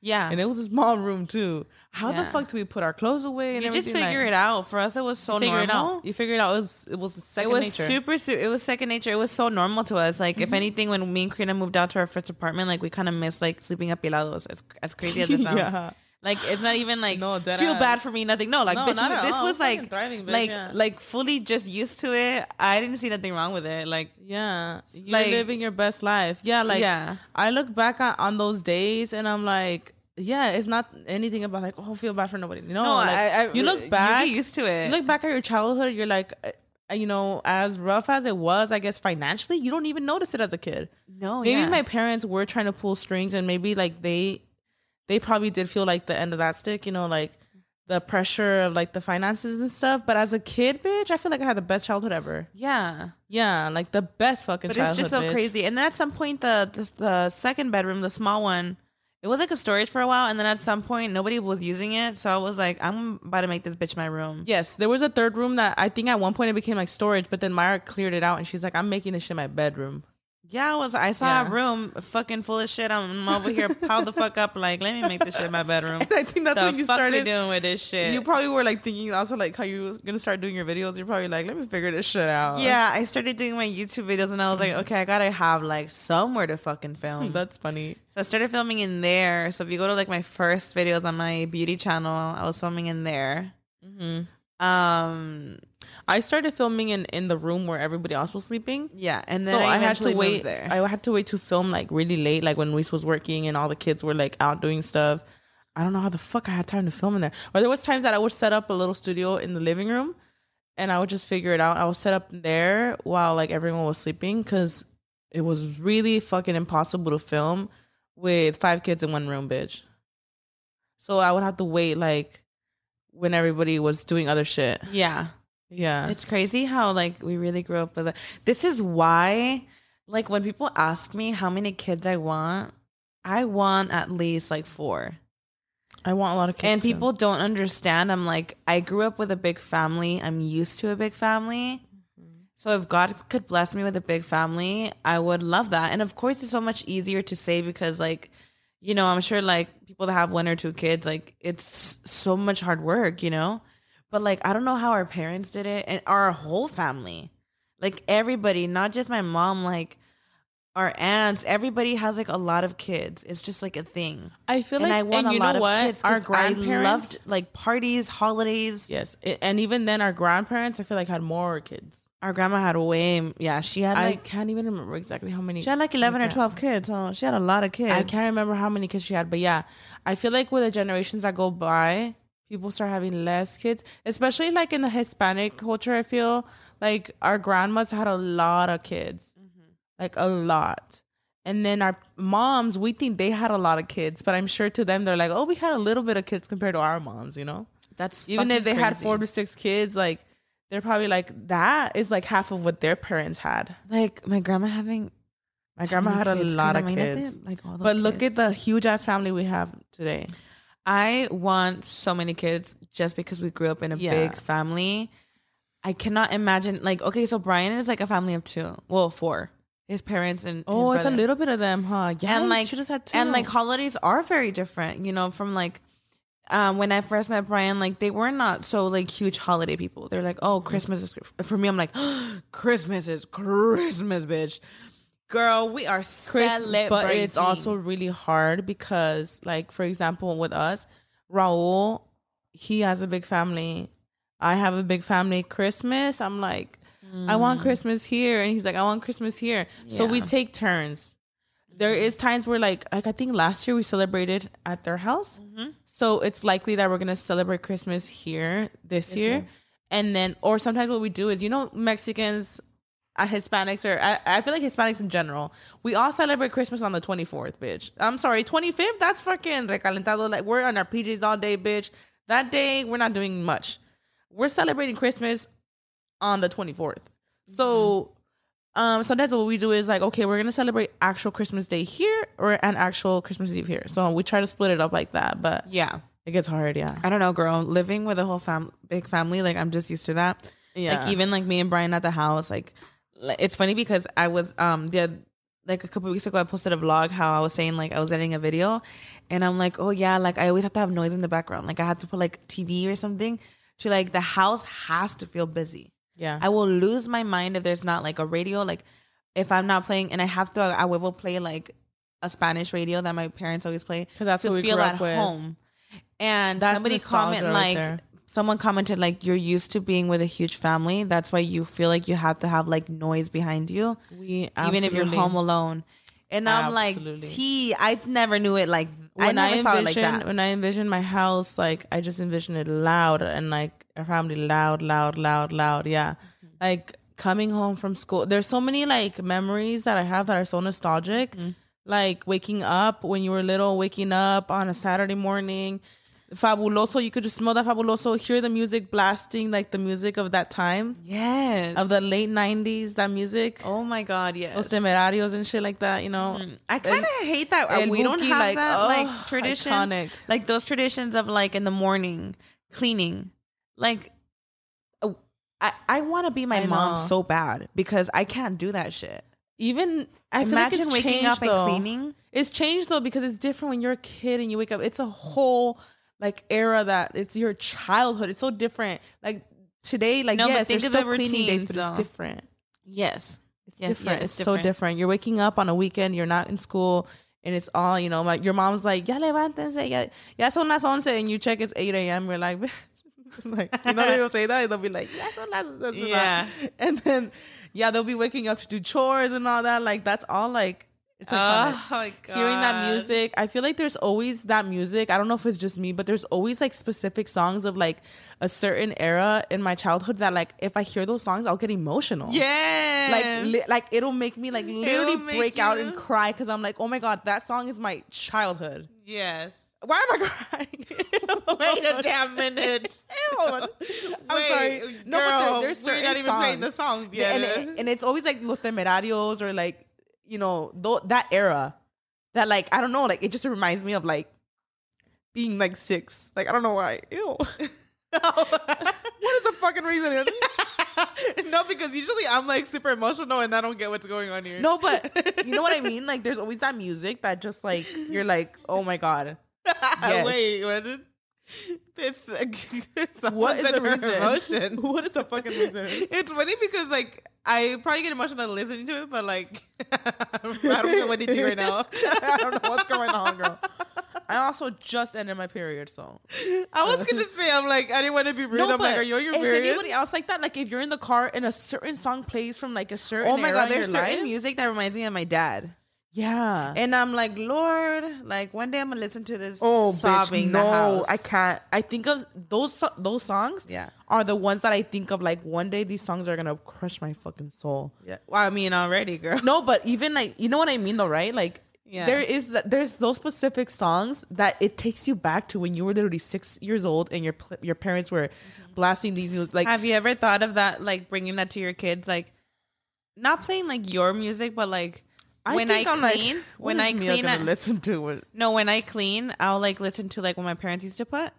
yeah. and it was a small room too. How the fuck do we put our clothes away? And you just figure Like, it out. For us, it was so Figure normal. it out. You figure it out. It was it was second It was nature. super, su- it was second nature. It was so normal to us. Like, Mm-hmm. if anything, when me and Karina moved out to our first apartment, like we kind of missed like sleeping up pilados. As as crazy as it sounds. Yeah. Like it's not even like No, feel ass. bad for me. Nothing. No, like No, bitch, this all. was like thriving, bitch, like yeah. like fully just used to it. I didn't see nothing wrong with it. Like Yeah, you're Like- living your best life. Yeah, like Yeah. I look back on, on those days and I'm like, yeah, it's not anything about like, oh, feel bad for nobody. No, no, like, I, I you look You back, get used to it. you look back at your childhood, you're like, uh, you know, as rough as it was, I guess financially, you don't even notice it as a kid. no, Maybe yeah. my parents were trying to pull strings, and maybe like they, they probably did feel like the end of that stick. You know, like the pressure of like the finances and stuff. But as a kid, bitch, I feel like I had the best childhood ever. Yeah. Yeah, like the best fucking. But it's just so bitch. crazy. And then at some point, the, the the second bedroom, the small one, it was like a storage for a while, and then at some point, nobody was using it. So I was like, I'm about to make this bitch my room. Yes, there was a third room that I think at one point it became like storage, but then Mayra cleared it out, and she's like, "I'm making this shit my bedroom." Yeah, I was. I saw Yeah. a room fucking full of shit. I'm over here piled the fuck up. Like, let me make this shit my bedroom. And I think that's the when you started doing with this shit. You probably were like thinking also like how you was gonna start doing your videos. You're probably like, let me figure this shit out. yeah, I started doing my YouTube videos, and I was like, okay, I gotta have like somewhere to fucking film. that's funny. So I started filming in there. So if you go to like my first videos on my beauty channel, I was filming in there. Um, I started filming in in the room where everybody else was sleeping. yeah, and then so I, had to wait. there. I had to wait to film like really late, like when Luis was working and all the kids were like out doing stuff. I don't know how the fuck I had time to film in there. Or there was times that I would set up a little studio in the living room, and I would just figure it out. I would set up there while like everyone was sleeping because it was really fucking impossible to film with five kids in one room, bitch. So I would have to wait like when everybody was doing other shit. yeah, Yeah. it's crazy how like we really grew up with it. This is why, like, when people ask me how many kids I want, I want at least like four. I want a lot of kids. and too. people don't understand. I'm like, I grew up with a big family. I'm used to a big family. Mm-hmm. So if God could bless me with a big family, I would love that. And of course, it's so much easier to say because, like, you know, I'm sure like people that have one or two kids, like, it's so much hard work, you know. But like, I don't know how our parents did it, and our whole family, like everybody, not just my mom, like our aunts, everybody has like a lot of kids. It's just like a thing I feel and like I want a lot of kids. Our 'cause I grandparents loved like parties, holidays. Yes, and even then, our grandparents, I feel like had more kids. Our grandma had way, yeah, she had Like, I can't even remember exactly how many. she had like eleven or twelve kids. Oh, she had a lot of kids. I can't remember how many kids she had, but yeah, I feel like with the generations that go by, people start having less kids, especially like in the Hispanic culture. I feel like our grandmas had a lot of kids, mm-hmm. like a lot. And then our moms, we think they had a lot of kids, but I'm sure to them they're like, oh, we had a little bit of kids compared to our moms, you know? That's even if they had four to six kids, like they're probably like that is like half of what their parents had. like my grandma having My grandma had a lot of kids. Like all but look kids. at the huge ass family we have today. I want so many kids just because we grew up in a Yeah. big family. I cannot imagine like okay, so Brian is like a family of two, well four, his parents and Oh, it's a little bit of them, huh? Yeah, and like have had two. and like holidays are very different you know from like um when i first met brian like they were not so like huge holiday people they're like oh christmas is for me i'm like christmas is christmas bitch girl we are Chris, celebrating but it's also really hard because, like, for example, with us, Raul, he has a big family. I have a big family. Christmas, I'm like, I want mm. Christmas here, and he's like, I want Christmas here. So we take turns. There is times where, like, like I think last year we celebrated at their house, mm-hmm. so it's likely that we're gonna celebrate Christmas here this, year. year. and then or sometimes what we do is, you know, Mexicans uh, Hispanics or I, I feel like Hispanics in general, we all celebrate Christmas on the 24th, bitch. I'm sorry, 25th, that's fucking recalentado. Like we're on our PJs all day, bitch. That day, we're not doing much. We're celebrating Christmas on the 24th. So um sometimes what we do is like, okay, we're gonna celebrate actual Christmas Day here or an actual Christmas Eve here. So we try to split it up like that, but yeah it gets hard, yeah. i don't know girl living with a whole fam big family like i'm just used to that Yeah. like even like me and brian at the house like li- it's funny because i was um the like a couple weeks ago i posted a vlog how i was saying like i was editing a video and i'm like oh yeah like i always have to have noise in the background like i have to put like tv or something to like the house has to feel busy Yeah. i will lose my mind if there's not like a radio like if i'm not playing and i have to i will play like a spanish radio that my parents always play cuz that's to what we feel grew at with. home and That's somebody comment right like there. Someone commented like you're used to being with a huge family that's why you feel like you have to have like noise behind you we even if you're home alone and i'm Absolutely. like t i never knew it like i when never I, saw it like that when I envision my house, like I just envision it loud and like a family loud, loud, loud, loud. Yeah, Mm-hmm. like coming home from school. There's so many like memories that I have that are so nostalgic. Mm-hmm. Like waking up when you were little, waking up on a Saturday morning. Fabuloso. You could just smell that fabuloso, hear the music blasting, like the music of that time Yes. of the late '90s. That music, oh my god, yes. Los Temerarios and shit like that. You know, I kind of hate that uh, El we don't have like, that oh, like tradition, iconic. like those traditions of like in the morning cleaning. Like, oh, I I want to be my I mom know. so bad because I can't do that shit. even I feel Imagine like it's waking changed, up and cleaning. It's changed though because it's different when you're a kid and you wake up. It's a whole like era that it's your childhood. It's so different. Like today, like No, yes, think there's of still the cleaning days, routines, but though. it's different. Yes, It's Yes, different. yeah, it's it's so different. different. You're waking up on a weekend. You're not in school, and it's all you know. My, your mom's like, "Ya levántense, ya, ya son las once," and you check it's eight a.m. You're like, like you know they'll say that. They'll be like, "Ya son las once." Yeah. and then yeah, they'll be waking up to do chores and all that. Like that's all like it's iconic. oh my god, Hearing that music, I feel like there's always that music. I don't know if it's just me, but there's always like specific songs of like a certain era in my childhood that like if I hear those songs, I'll get emotional Yeah, like li- like it'll make me like literally break out and cry because I'm like, oh my god, that song is my childhood. yes. Why am I crying? Wait a damn minute. I'm Wait, sorry. No, but girl, there, there's we're certain not even songs. playing the songs Yeah, yet. and, it- and it's always like Los Temerarios or like you know th- that era that like I don't know like it just reminds me of like being like six. Like I don't know why. Ew. what is the fucking reason? no, because usually I'm like super emotional and I don't get what's going on here. No, but you know what I mean. Like there's always that music that just like you're like, oh my god. Yes. wait, it's, it's What is the reason? What is the fucking reason? It's funny because like I probably get emotional listening to it, but like I don't know what to do right now. I don't know what's going on, girl. I also just ended my period, so I was gonna say I'm like I didn't want to be rude. I'm like, are you on your is period? anybody else like that? Like if you're in the car and a certain song plays from like a certain Oh my god, there's certain life? music that reminds me of my dad. Yeah. And I'm like, Lord, like one day I'm gonna listen to this Oh, sobbing bitch, the no, house. I can't. I think of those those songs. Yeah. are the ones that I think of. Like one day these songs are gonna crush my fucking soul. Yeah. Well, I mean already, girl. No, but even like you know what I mean though, right? Like Yeah. there is that there's those specific songs that it takes you back to when you were literally six years old and your pl- your parents were mm-hmm. blasting these music. Like Have you ever thought of that, like bringing that to your kids, like not playing like your music, but like when I I'm clean, what when I Mia clean, gonna listen to it. no, when I clean, I'll like listen to like what my parents used to put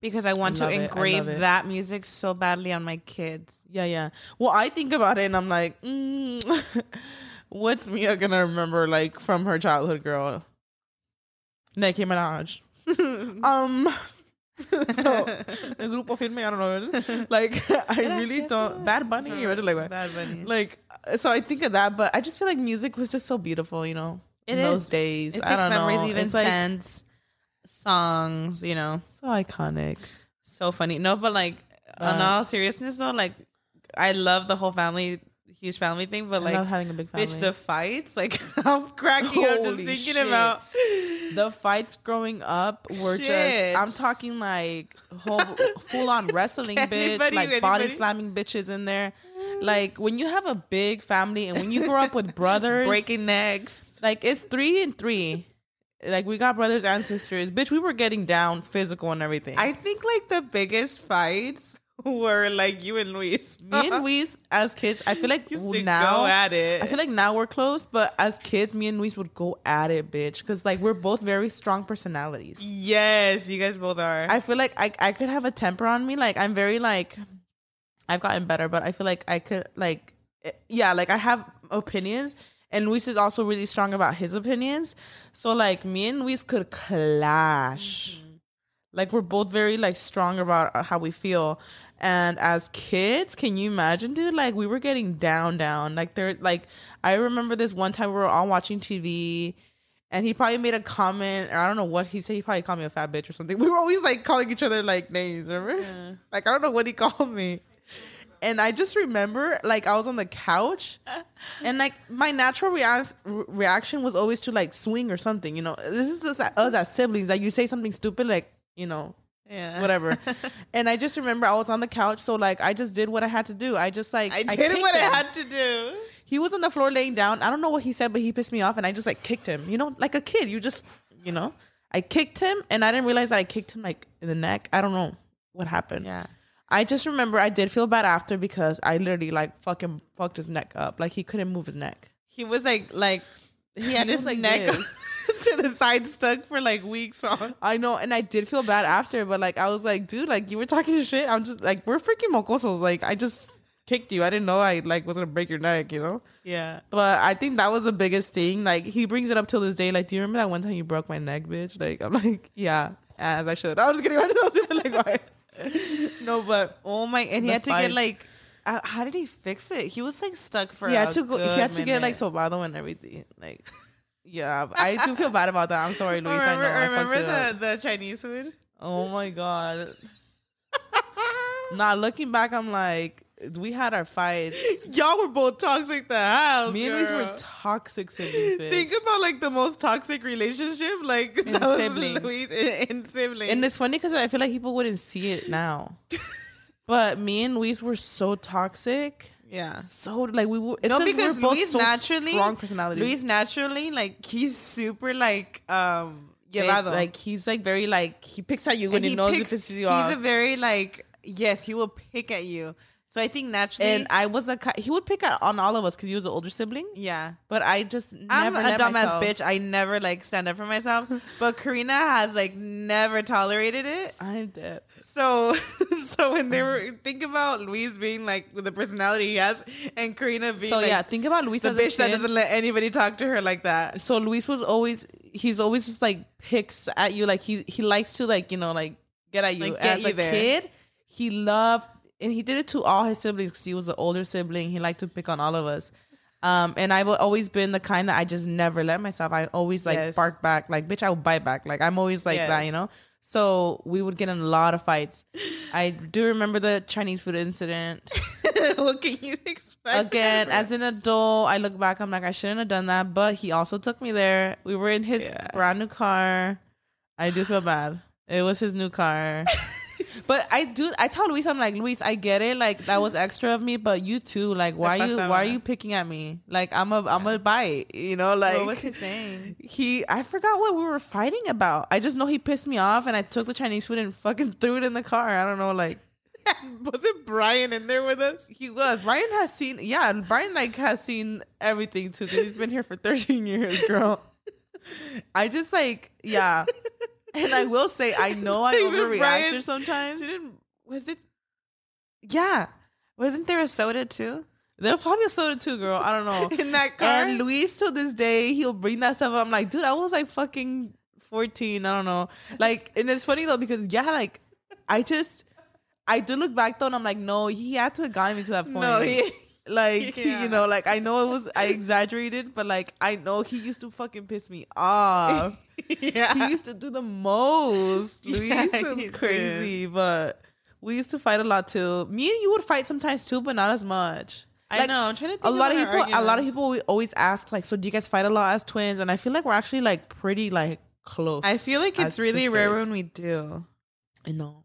because I want love to engrave it. that music so badly on my kids. Yeah, yeah. Well, I think about it and I'm like, mm, what's Mia gonna remember like from her childhood, girl? Nicki Minaj. um. so the grupo firme, I don't know. Like I really don't. Bad Bunny, or like? Bad Bunny. Like so, I think of that, but I just feel like music was just so beautiful, you know. It in is. those days. It I takes don't memories, know. even It's like scents, songs, you know. so iconic. So funny. No, but like on Uh, all seriousness though, like I love the whole family, huge family thing, but I like love having a big family. bitch, the fights, like I'm cracking up just thinking shit. about. the fights growing up were Shit. just I'm talking like whole full on wrestling bitch, Anybody- like body slamming bitches in there. Like when you have a big family and when you grow up with brothers breaking necks. like it's three and three. Like we got brothers and sisters. Bitch, we were getting down physical and everything. I think like the biggest fights were like you and Luis. me and Luis as kids, I feel like used to now go at it. I feel like now we're close, but as kids, me and Luis would go at it, bitch. Because like we're both very strong personalities. yes, you guys both are. I feel like I I could have a temper on me. Like I'm very like I've gotten better, but I feel like I could like eh, yeah, like I have opinions. And Luis is also really strong about his opinions. So like me and Luis could clash. Like we're both very like strong about uh, how we feel. And as kids, can you imagine, dude? Like we were getting down, down. Like there, like I remember this one time we were all watching TV, and he probably made a comment, or I don't know what he said. He probably called me a fat bitch or something. We were always like calling each other like names, remember? Like I don't know what he called me. And I just remember, like, I was on the couch, and like my natural rea- reaction was always to like swing or something. You know, this is just us as siblings. Like, you say something stupid, like, you know, yeah. whatever. and I just remember I was on the couch, so like I just did what I had to do. I just like I did kicked what him. I had to do. He was on the floor laying down. I don't know what he said, but he pissed me off, and I just like kicked him. You know, like a kid. You just, you know, I kicked him, and I didn't realize that I kicked him like in the neck. I don't know what happened. Yeah. I just remember I did feel bad after because I literally like fucking fucked his neck up. Like he couldn't move his neck. He was like like he had his like neck to the side stuck for like weeks on. I know, and I did feel bad after, but like I was like, dude, like you were talking shit. I'm just like we're freaking mocosos. Like I just kicked you. I didn't know I like was gonna break your neck, you know. Yeah. But I think that was the biggest thing. Like he brings it up till this day. Like, do you remember that one time you broke my neck, bitch? Like I'm like, yeah, as I should. I was just kidding. I was like, why? no, but Oh my! And he had to fight. get like, uh, how did he fix it? He was like stuck for. he had a to go. He had to get like minute. sobado and everything. Like, yeah, I do feel bad about that. I'm sorry, Luis. remember, I know. I remember the the Chinese food? Oh my god. nah, looking back, I'm like, we had our fights. Y'all were both toxic. The house. Me and Luis were toxic siblings, bitch. Think about like the most toxic relationship, like In that was siblings. Luis in, in siblings. and it's funny because I feel like people wouldn't see it now. but me and Luis were so toxic. yeah. So like we were. It's no, we because were both Luis so naturally strong personalities. Luis naturally like he's super like um Like- llevado. like he's like very like he picks at you when And he, knows picks- if it's you he's off. a very like yes he will pick at you. So I think naturally and I was a he would pick at, on all of us because he was an older sibling. yeah. But I just I'm a dumbass bitch. I never like stand up for myself. but Karina has like never tolerated it. I'm dead. So so when they were think about Luis being like with the personality he has and Karina being So like yeah, think about Luis the bitch that doesn't let anybody talk to her like that. so Luis was always he's always just like picks at you. Like he he likes to like you know like get at you Like, get as you a there. kid. He loved and he did it to all his siblings because he was the older sibling. He liked to pick on all of us. Um and I've always been the kind that I just never let myself. I always like Yes. bark back. Like bitch I will bite back. Like I'm always like that you know so we would get in a lot of fights. I do remember the Chinese food incident. What can you expect? again as an adult i look back i'm like i shouldn't have done that but he also took me there. We were in his Yeah. brand new car. I do feel bad. It was his new car but i do i tell luis i'm like luis i get it like that was extra of me but you too like why are you why are you picking at me like i'm a am a bite you know like what was he saying? he i forgot what we were fighting about i just know he pissed me off and i took the chinese food and fucking threw it in the car i don't know like Wasn't Brian in there with us? He was. Brian has seen, yeah, And Brian like has seen everything too. He's been here for 13 years, girl. I just like, yeah. And I will say, I know I overreact Brian sometimes. Didn't was it? Yeah, wasn't there a soda too There's probably a soda too, girl. I don't know. in that car? And Luis to this day, he'll bring that stuff up. I'm like, dude, I was like fucking 14. I don't know. Like, and it's funny though, because yeah, like, I just, I do look back though, and I'm like, no, he had to have gotten me to that point. no, he, like Yeah. you know like i know it was i exaggerated but like i know he used to fucking piss me off yeah. he used to do the most Luis Yeah, is crazy but we used to fight a lot too me and you would fight sometimes too but not as much I know. I'm trying to think a lot of people a lot of people we always ask like so do you guys fight a lot as twins and i feel like we're actually like pretty like close I feel like it's really rare when we do. i know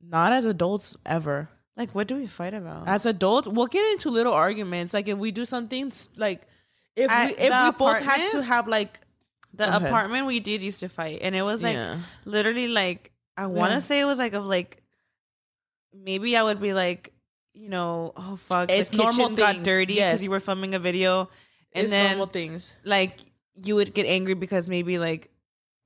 not as adults ever Like, what do we fight about? as adults, we'll get into little arguments. Like if we do something like if At we if we both had to have like the ahead. apartment we did used to fight, and it was like yeah. literally like I want to Yeah. say it was like of like maybe I would be like you know oh fuck It's the kitchen normal got things, dirty because yes. you were filming a video, and it's then normal things. like you would get angry because maybe like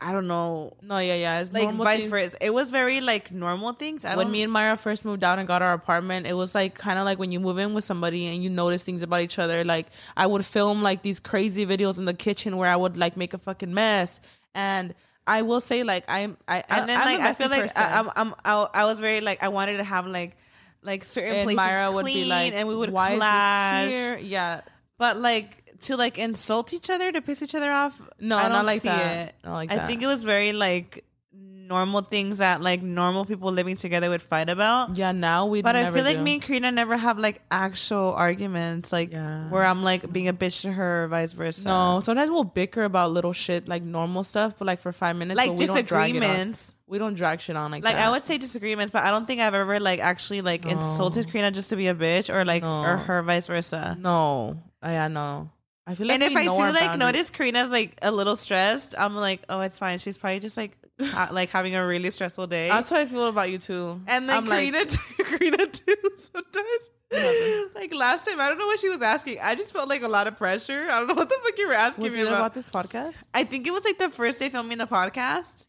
I don't know No, yeah, yeah. It's like vice things. versa. It was very like normal things. I When me and Mayra first moved down and got our apartment, it was like kind of like when you move in with somebody and you notice things about each other. Like I would film like these crazy videos in the kitchen where I would like make a fucking mess, and I will say like I'm I and then I'm like I feel like. I, I'm I'm I, I was very like I wanted to have like like certain and places Mayra would clean be like, and we would "Why clash. is this here?" Yeah, But like to like insult each other to piss each other off. no, I don't like see that. it. Not like I that. think it was very like normal things that like normal people living together would fight about. yeah. Now we, But I feel like do. me and Karina never have like actual arguments, like Yeah. where I'm like being a bitch to her, or vice versa. No, sometimes we'll bicker about little shit like normal stuff, but like for five minutes, like but we don't drag it on. disagreements. We don't drag shit on like Like that. I would say disagreements, but I don't think I've ever like actually like No. insulted Karina just to be a bitch, or like No. or her vice versa. No, oh, yeah, no. I feel like and if I do like notice Karina's like a little stressed, I'm like, oh, it's fine. She's probably just like ha- like having a really stressful day. That's how I feel about you too. and then I'm like, Karina, too, Karina too. Sometimes, like last time, I don't know what she was asking. I just felt like a lot of pressure. I don't know what the fuck you were asking was me it about. about this podcast? I think it was like the first day filming the podcast,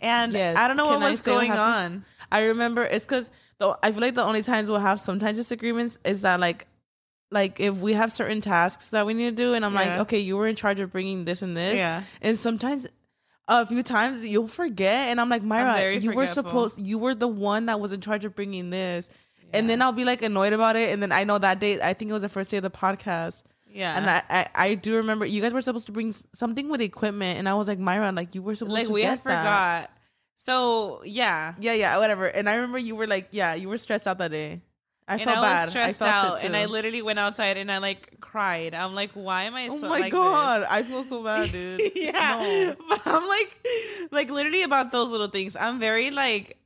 and Yes. I don't know Can what I was say what going on. I remember it's because though I feel like the only times we'll have sometimes disagreements is that like like if we have certain tasks that we need to do and I'm like okay you were in charge of bringing this and this Yeah. and sometimes a few times you'll forget and I'm like Mayra very you were supposed you were the one that was in charge of bringing this and then I'll be like annoyed about it and then I know that day I think it was the first day of the podcast Yeah, and I, I I do remember you guys were supposed to bring something with equipment and I was like Mayra like you were supposed like to we get had that. forgot. So yeah, Yeah, yeah, whatever. And I remember you were like, yeah, you were stressed out that day. I and felt I bad. was stressed I felt out, and I literally went outside and I like cried. I'm like, why am I? Oh so, my like god, I feel so bad, dude. Yeah, No. but I'm like, like literally about those little things. I'm very like,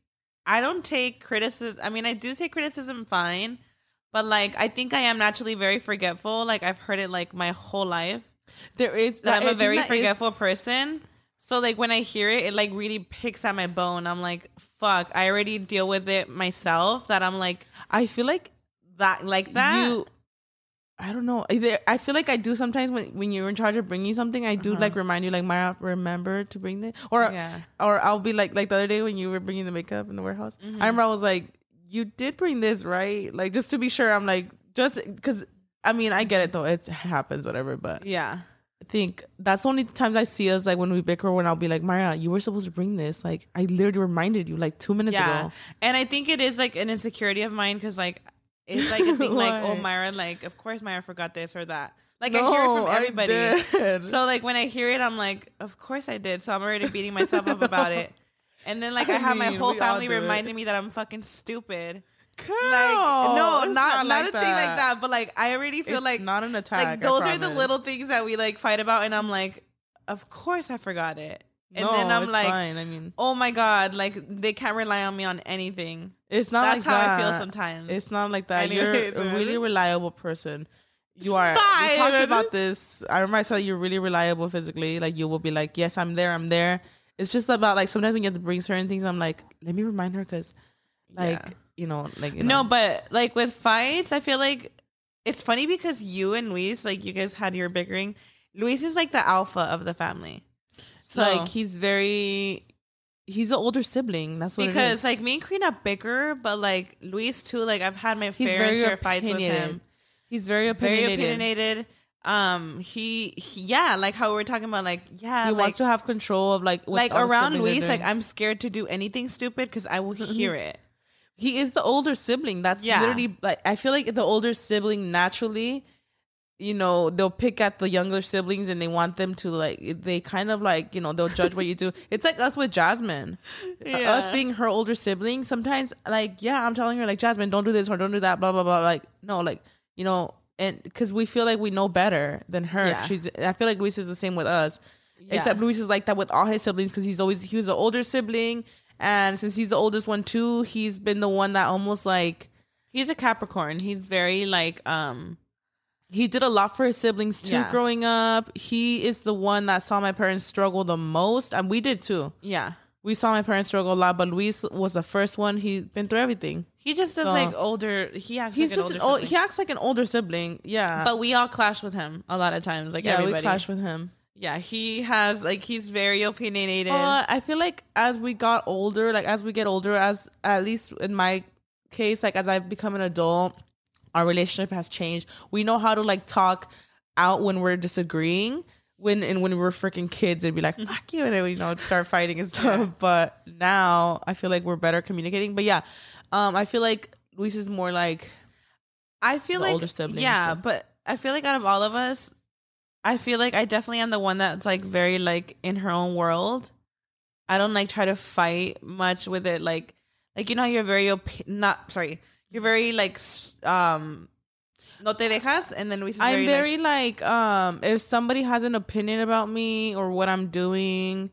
I don't take criticism. I mean, I do take criticism fine, but like, I think I am naturally very forgetful. Like I've heard it like my whole life. There is that I I'm a very that is- forgetful person. So like when I hear it, it like really picks at my bone. I'm like, fuck, I already deal with it myself. That I'm like I feel like that, like that. you. I don't know. I feel like I do sometimes when when you're in charge of bringing something, I do Uh-huh. like remind you, like Mayra, remember to bring this, or yeah, or I'll be like like the other day when you were bringing the makeup in the warehouse. Mhm. I remember I was like, you did bring this, right? Like just to be sure. I'm like just because. I mean, I get it though. It happens, whatever. But yeah, think that's the only times I see us like when we bicker when I'll be like, Mayra, you were supposed to bring this. Like I literally reminded you like two minutes yeah. ago. And I think it is like an insecurity of mine because like it's like a thing like, oh? Mayra, like of course Mayra forgot this or that. Like I hear it from everybody. So like when I hear it, I'm like, of course I did. So I'm already beating myself up about it. And then like I, I have my whole family do it. reminding me that I'm fucking stupid. Girl, like no, it's not not, like a thing like that. But like I already feel It's like not an attack. like those are the little things that we like fight about, and I'm like, of course I forgot it. And no, then I'm like, fine. I mean, oh my god, like they can't rely on me on anything. it's not That's like how that. I feel sometimes. It's not like that. Anyways, you're a really reliable person. You are. We talked about this. I remember I said you're really reliable physically. Like you will be like, yes, I'm there. I'm there. It's just about like sometimes when you have to bring certain things, I'm like, let me remind her because, like, Yeah. You know, like you No, know. but like with fights, I feel like it's funny because you and Luis, like you guys had your bickering. Luis is like the alpha of the family. So like he's very he's an older sibling that's what because like me and Karina bicker, but like Luis too, like I've had my he's fair share of fights with him. he's very opinionated. Very opinionated. Um, he, he yeah, like how we were talking about, like yeah, he like, wants to have control of like what like around Luis, like. I'm scared to do anything stupid because I will hear it. He is the older sibling. That's Yeah. literally like i feel like the older sibling naturally you know they'll pick at the younger siblings and they want them to like they kind of like you know they'll judge what you do. It's like us with jasmine. Uh, yeah. us being her older sibling sometimes like yeah i'm telling her like jasmine don't do this or don't do that blah blah blah. Like no like you know and because we feel like we know better than her. Yeah. she's i feel like luis is the same with us except luis is like that with all his siblings because he's always he was the older sibling and since he's the oldest one too he's been the one that almost like He's a Capricorn. He's very like um he did a lot for his siblings too Yeah. growing up he is the one that saw my parents struggle the most and we did too yeah. we saw my parents struggle a lot but luis was the first one he's been through everything He just does So- like older. He acts he's like just an old, sibling. he acts like an older sibling yeah but we all clash with him a lot of times. Like yeah everybody. we clash with him yeah, he has like he's very opinionated. But I feel like as we got older, like as we get older, as at least in my case, like as I've become an adult, our relationship has changed. We know how to like talk out when we're disagreeing. When and when we were freaking kids, it'd be like "fuck you," and then we you know start fighting and stuff. But now I feel like we're better communicating. But yeah, um, I feel like Luis is more like I feel like older siblings, yeah, so. but I feel like out of all of us, I feel like I definitely am the one that's like very like in her own world. I don't like try to fight much with it. Like, like you know, you're very opi- not sorry, you're very like um, no te dejas, and then we. I'm very, like, like, um if somebody has an opinion about me or what I'm doing,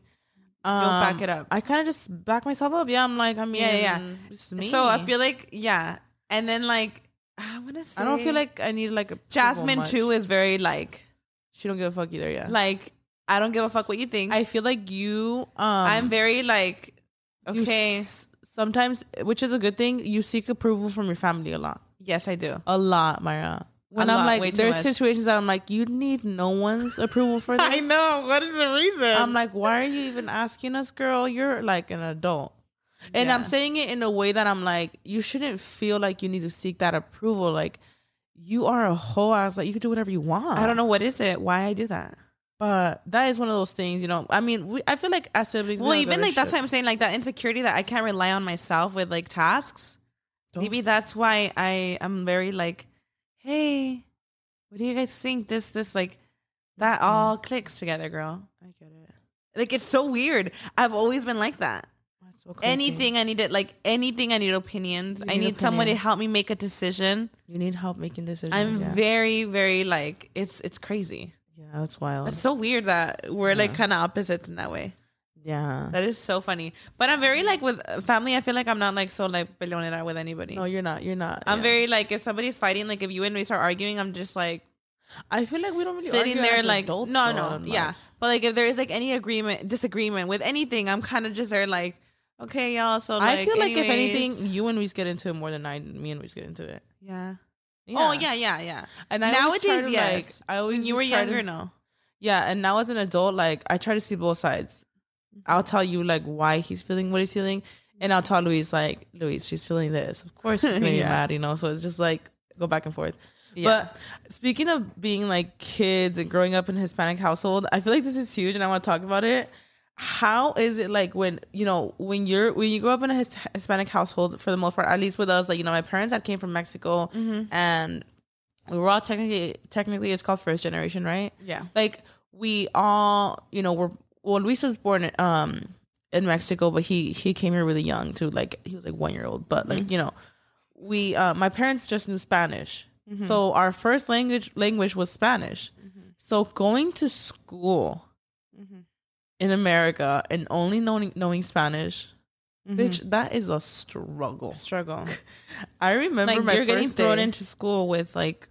um, back it up. I kind of just back myself up. Yeah, I'm like, I mean, Yeah, yeah. it's me. so I feel like yeah, and then like I want to say I don't feel like I need like a Jasmine too is very like She don't give a fuck either. Yeah. Like I don't give a fuck what you think. I feel like you. Um, I'm very like okay. s- sometimes, which is a good thing, you seek approval from your family a lot. yes, I do. A lot, Mayra. When I'm lot, like, there's situations that I'm like, you need no one's approval for this. I know. What is the reason? I'm like, why are you even asking us, girl? You're like an adult. And I'm saying it in a way that I'm like, you shouldn't feel like you need to seek that approval. Like, you are a whole ass. Like, you can do whatever you want. I don't know what is it. Why I do that. But that is one of those things, you know. I mean, we, I feel like as siblings, we Well, even like that's why. I'm saying like that insecurity that I can't rely on myself with like tasks. Don't Maybe that's why I am very like, hey, what do you guys think? This this like that Mm-hmm. all clicks together, girl. I get it. Like it's so weird. I've always been like that. So crazy. Anything I needed, like anything I need opinions. You I need need someone to help me make a decision. you need help making decisions. I'm yeah. very, very like it's it's crazy. yeah, that's wild. It's so weird that we're like kind of opposites in that way. yeah. That is so funny. But I'm very like with family. I feel like I'm not like so like peleonera with anybody. no, you're not. You're not. I'm yeah. very like if somebody's fighting, like if you and me start arguing, I'm just like I feel like we don't really sitting argue there like adults, no, no, yeah. But like if there is like any agreement, disagreement with anything, I'm kind of just there like okay, y'all. So like, I feel like if anything, you and we get into it more than I, me and we get into it. yeah. Oh yeah, yeah, yeah. And I Nowadays, to, yes. Like, I always When you were younger, to- no. Yeah, and now as an adult, like I try to see both sides. I'll mm-hmm. tell you like why he's feeling what he's feeling, and I'll tell Luis like, Luis, she's feeling this. Of course, she's gonna Yeah. mad, you know. So it's just like go back and forth. Yeah. But speaking of being like kids and growing up in a Hispanic household, I feel like this is huge, and I want to talk about it. How is it like when you know when you're when you grow up in a Hispanic household for the most part, at least with us, like you know, my parents that came from Mexico, mm-hmm. and we were all technically technically it's called first generation, right? Yeah. like we all you know were well luis was born um in mexico but he he came here really young too like he was like one year old but like mm-hmm. you know we uh my parents just knew spanish. Mm-hmm. So our first language language was spanish. So going to school in america and only knowing knowing spanish bitch that is a struggle. Struggle. i remember Like my you're getting thrown day- into school with like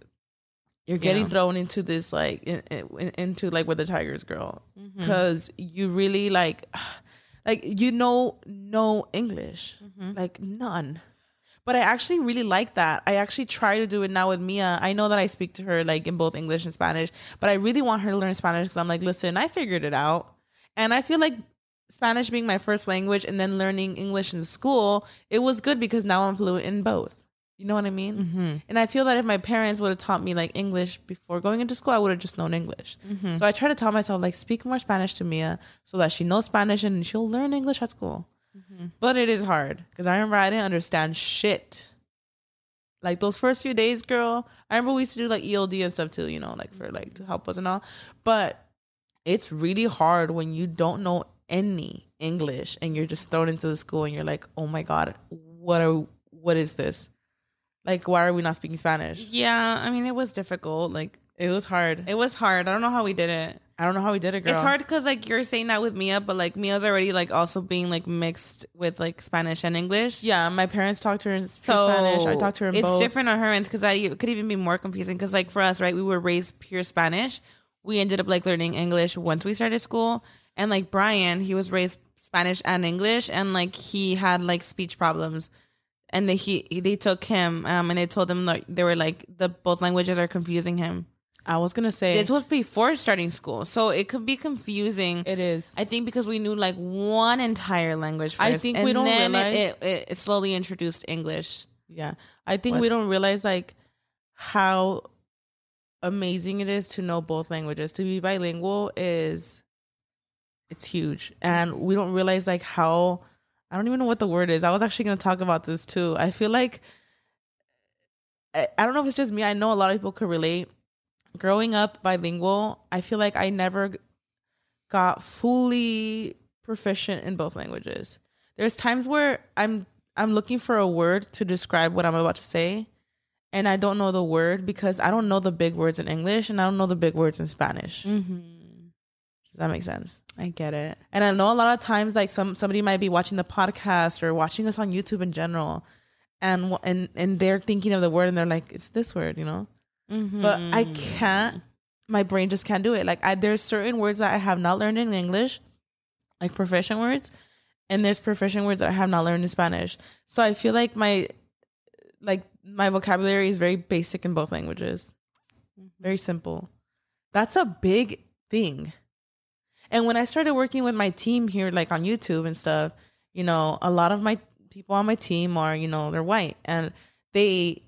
you're getting Yeah. thrown into this like in, in, into like with the tigers girl. Mm-hmm. because you really like like you know no english. Mm-hmm. like none. But i actually really like that. I actually try to do it now with mia. I know that i speak to her like in both english and spanish but i really want her to learn spanish because i'm like listen i figured it out and i feel like spanish being my first language and then learning english in school it was good because now i'm fluent in both you know what i mean Mm-hmm. and I feel that if my parents would have taught me like English before going into school, I would have just known English. So I try to tell myself like speak more Spanish to Mia so that she knows Spanish and she'll learn English at school. But it is hard because I remember I didn't understand shit. Like those first few days, girl. I remember we used to do like ELD and stuff too, you know, like for like to help us and all. But it's really hard when you don't know any English and you're just thrown into the school and you're like, oh my god, what are what is this? Like, why are we not speaking Spanish? yeah. I mean, it was difficult. Like It was hard. it was hard. I don't know how we did it. I don't know how we did it, girl. It's hard because like you're saying that with Mia, but like Mia's already like also being like mixed with like Spanish and English. Yeah, my parents talked to her in So Spanish. I talked to her in it's both. different on her end because that it could even be more confusing. Because like for us, right, we were raised pure Spanish. We ended up like learning English once we started school, and like Brian, he was raised Spanish and English, and like he had like speech problems, and they he they took him um and they told him like they were like the both languages are confusing him. I was gonna say This was before starting school, so it could be confusing. it is. I think because we knew like one entire language first, I think we don't then realize- it, it, it slowly introduced English. Yeah, I think we don't realize like how amazing it is to know both languages. To be bilingual is it's huge, and we don't realize like how I don't even know what the word is. I was actually gonna talk about this too. I feel like I, I don't know if it's just me. I know a lot of people could relate. Growing up bilingual, I feel like I never got fully proficient in both languages. There's times where I'm I'm looking for a word to describe what I'm about to say, and I don't know the word because I don't know the big words in English and I don't know the big words in Spanish. Mm-hmm. Does that make sense? I get it. And I know a lot of times, like some somebody might be watching the podcast or watching us on YouTube in general, and and and they're thinking of the word and they're like, "It's this word," you know. But I Mm-hmm. can't my brain just can't do it. Like I, there's certain words that I have not learned in English, like proficient words, and there's proficient words that I have not learned in Spanish. So I feel like my like my vocabulary is very basic in both languages. Very simple. That's a big thing. And when I started working with my team here, like on YouTube and stuff, you know, a lot of my people on my team are, you know, they're white and they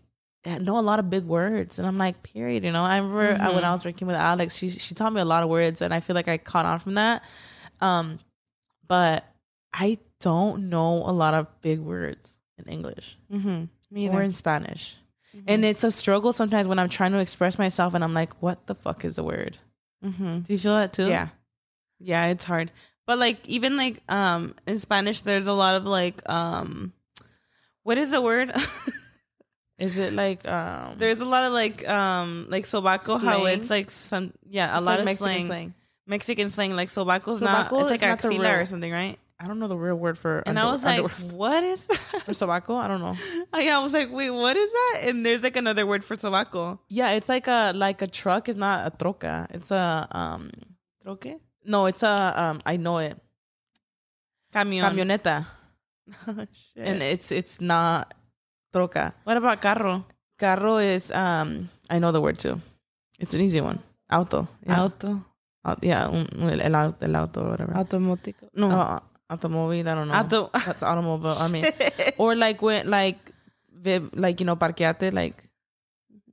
know a lot of big words. And I'm like, period. You know, I remember uh, when I was working with Alex, she she taught me a lot of words, and I feel like I caught on from that. Um, but I don't know a lot of big words in English Mm-hmm. Me or either. in Spanish. And it's a struggle sometimes when I'm trying to express myself and I'm like, what the fuck is the word? Mm-hmm. Do you feel that too? Yeah. Yeah, it's hard. But like even like um in Spanish there's a lot of like um what is the word? Is it like um there's a lot of like um like sobaco how it's like some yeah, a it's lot like of Mexican slang. slang. Mexican slang like sobaco's not it's like is not axila or something, right? I don't know the real word for And I under- was like, underwear. what is that? or sobaco? I don't know. yeah, I was like, wait, what is that? And there's like another word for sobaco. Yeah, it's like a like a truck is not a troca. It's a um Troque? no, it's a um I know it. Camion. Camioneta. Oh. And it's it's not troca. what about carro? Carro is um I know the word too. It's an easy one. Auto. Yeah. Auto. Au- yeah, un- el, auto, el auto whatever. Automotico. No. Uh, automobile, I don't know. Auto. That's automobile. I mean, or like when like like you know parqueate like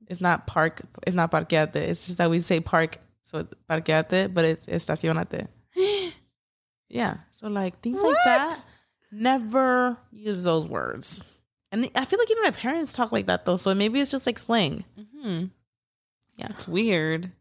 it's not park it's not parqueate it's just that we say park so parqueate but it's estacionate yeah so like things like that never use those words and i feel like even my parents talk like that though so maybe it's just like slang hmm Yeah. It's weird.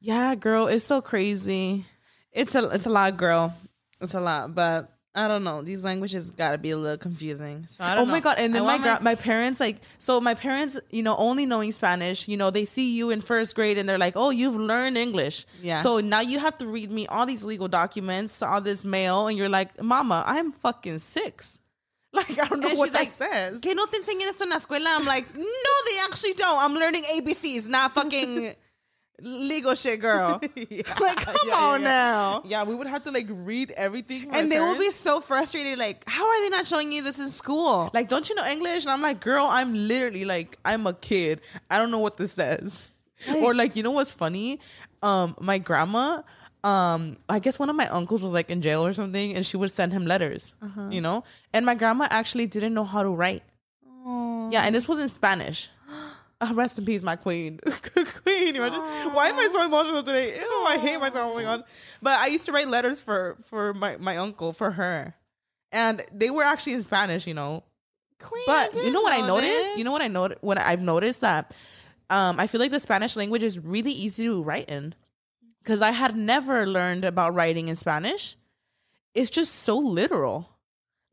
yeah girl it's so crazy It's a it's a lot, girl. It's a lot, but I don't know. These languages gotta be a little confusing. So I oh don't my know. god and then my, gra- my parents like so my parents you know only knowing spanish you know they see you in first grade and they're like oh you've learned english Yeah. so now you have to read me all these legal documents all this mail and you're like mama i'm fucking six like i don't know And what that like, says Que no te enseñan esto en la escuela? I'm like, no, they actually don't. I'm learning ABCs, not fucking legal shit, girl. Like, come Yeah, yeah, on yeah. now. yeah we would have to like read everything And they will be so frustrated. Like, how are they not showing you this in school? like don't you know english and i'm like girl i'm literally like i'm a kid i don't know what this says or like you know what's funny um my grandma um i guess one of my uncles was like in jail or something and she would send him letters you know and my grandma actually didn't know how to write yeah and this was in spanish Uh, rest in peace, my queen. queen, imagine. Why am I so emotional today? Ew, I hate myself. Oh my god. But I used to write letters for for my, my uncle, for her. And they were actually in Spanish, you know. Queen, But you know what I noticed? You know what I noticed? What I've noticed that um, I feel like the Spanish language is really easy to write in because I had never learned about writing in Spanish. It's just so literal.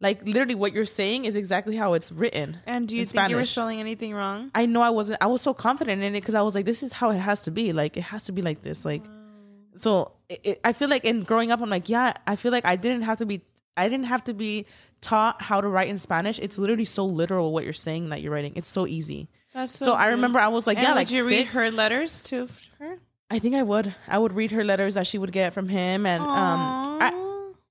Like literally, what you're saying is exactly how it's written. And do you in think you were spelling anything wrong? I know I wasn't. I was so confident in it because I was like, "This is how it has to be. Like, it has to be like this. Like, so it, it, I feel like in growing up, I'm like, yeah, I feel like I didn't have to be. I didn't have to be taught how to write in Spanish. It's literally so literal what you're saying that you're writing. It's so easy. That's So, so I remember I was like, And yeah, would like you read her letters to her? I think I would. I would read her letters that she would get from him, and um, I.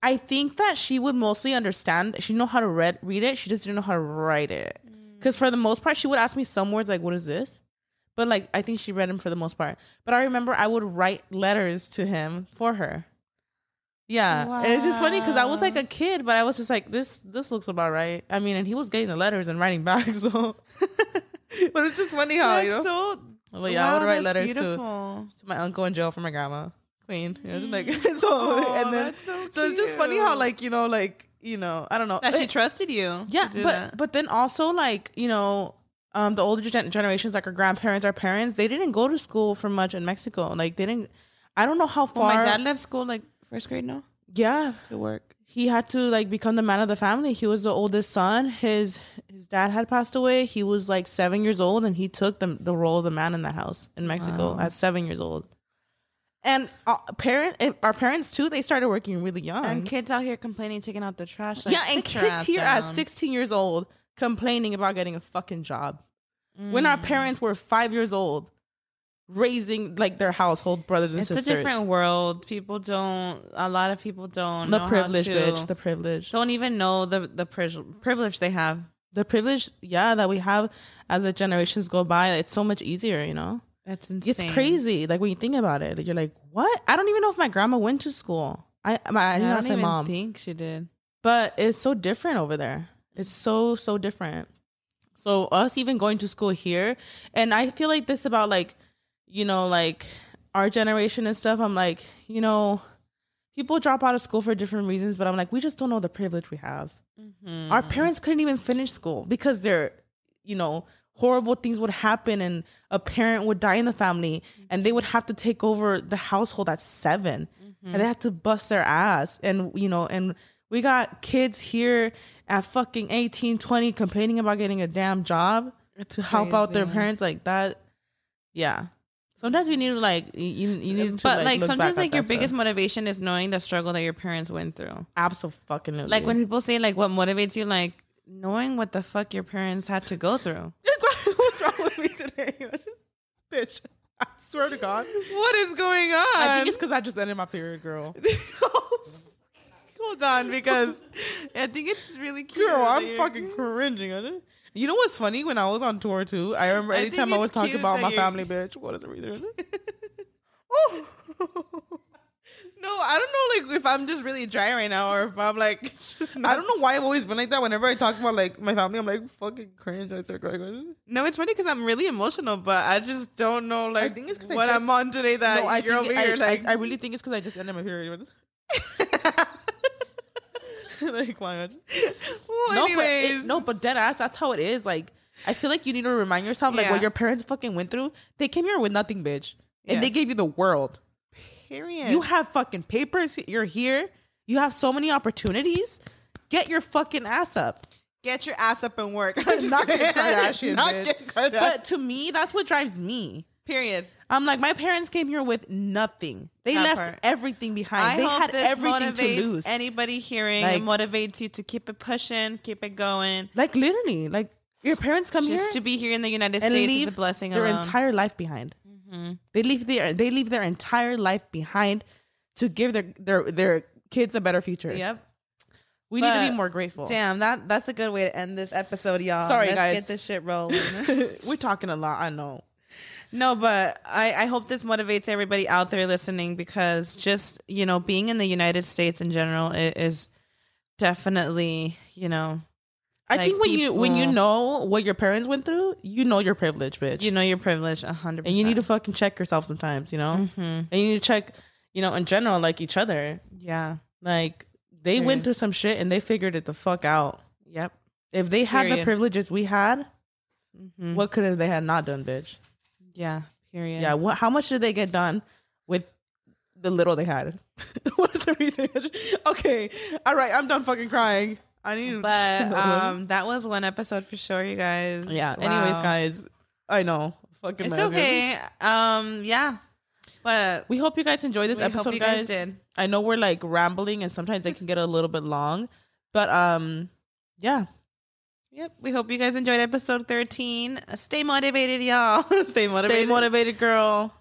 I think that she would mostly understand. She know how to read read it. She just didn't know how to write it. Mm. Because for the most part, she would ask me some words like, "What is this?" But like, I think she read them for the most part. But I remember I would write letters to him for her. Yeah, and it's just funny because I was like a kid, but I was just like, "This this looks about right." I mean, and he was getting the letters and writing back, so. but it's just funny how you know. That's so. But yeah, I would write that's letters to to my uncle in jail for my grandma, Queen. You know, like so, and then so so it's just funny how like you know like you know I don't know That she It- trusted you. yeah, but that. but then also like you know um the older gen- generations like our grandparents, our parents, they didn't go to school for much in Mexico. Like they didn't. I don't know how Well, far. my dad left school like first grade. No, yeah, to work. he had to like become the man of the family. He was the oldest son. His his dad had passed away. He was like seven years old, and he took the the role of the man in that house in Mexico Wow. at seven years old. And uh, parent, and our parents too, they started working really young. And kids out here complaining, taking out the trash. Like, yeah, and kids here at 16 years old complaining about getting a fucking job when our Mm. parents were five years old. raising like their household brothers and It's sisters. It's a different world. People don't. A lot of people don't. the privilege, to- bitch. The privilege. don't even know the the pri- privilege they have. The privilege, yeah, that we have as the generations go by. It's so much easier, you know. That's insane. It's crazy. Like when you think about it, you're like, what? I don't even know if my grandma went to school. I I, I did I not don't say even mom, think she did. but it's so different over there. It's so so different. So us even going to school here, and I feel like this about like, you know, like our generation and stuff. I'm like, you know, people drop out of school for different reasons, but I'm like, we just don't know the privilege we have. Mm-hmm. Our parents couldn't even finish school because they're, you know, horrible things would happen and a parent would die in the family and they would have to take over the household at 7 and they have to bust their ass. And you know and we got kids here at fucking 18 20 complaining about getting a damn job to help out their parents like that. Yeah. Sometimes we need to like you, you need to but like, look sometimes like your biggest stuff. motivation is knowing the struggle that your parents went through. absolutely. Like when people say like what motivates you, like knowing what the fuck your parents had to go through. What's wrong with me today? Bitch. I swear to God. What is going on? I think it's because I just ended my period, girl. Hold on, because I think it's really cute. Girl, I'm you're- fucking cringing. You know what's funny? When I was on tour too, I remember I anytime I, was talking about my you're- family, bitch. What is the reason? oh. No, I don't know like if I'm just really dry right now or if I'm like just I don't know why I've always been like that. Whenever I talk about like my family, I'm like fucking cringe. I start crying. No, it's funny because I'm really emotional, but I just don't know like think it's I what just- I'm on today that no, I you're over I, here I- like I, really think it's because I just ended my period. like why? well, no, but anyways. it, no, but dead ass. That's how it is. Like, I feel like you need to remind yourself, like, Yeah. what your parents fucking went through. They came here with nothing, bitch, and they gave you the world. Period. You have fucking papers. You're here. You have so many opportunities. Get your fucking ass up. get your ass up and work. I'm just Not kidding. Kardashian, Not Kardashian. But to me, that's what drives me. period. I'm like, my parents came here with nothing. They That left part. everything behind. I they hope had this everything to motivates lose. Anybody hearing Like- it motivates you to keep it pushing, keep it going. like literally, like your parents come Just here to be here in the United States leave is a blessing their alone. entire life behind. Mm-hmm. They leave their they leave their entire life behind to give their their their kids a better future. Yep. We need to be more grateful. Damn, that that's a good way to end this episode, y'all. Sorry, Let's guys. Get this shit rolling. We're talking a lot. I know. no, but I I hope this motivates everybody out there listening because just you know being in the United States in general i- is definitely you know I Like, think when you when you know what your parents went through, you know your privilege, bitch. you know you're privileged a hundred and you need to fucking check yourself sometimes. You know, hmm and you need to check, you know, in general, like each other. yeah Like they went through some shit and they figured it the fuck out. yep If they had the privileges we had, hmm what could have they had not done, bitch? yeah period Yeah. What? How much did they get done with the little they had? what is the reason? okay. All right. I'm done fucking crying. I need. but um that was one episode for sure you guys yeah. Anyways, guys, I know. Fucking. it's okay um yeah but We hope you guys enjoyed this we hope episode, you guys. guys did I know we're like rambling and sometimes they can get a little bit long, but um, yeah. Yep. We hope you guys enjoyed episode 13. Uh, Stay motivated, y'all. Stay motivated. Stay motivated, girl.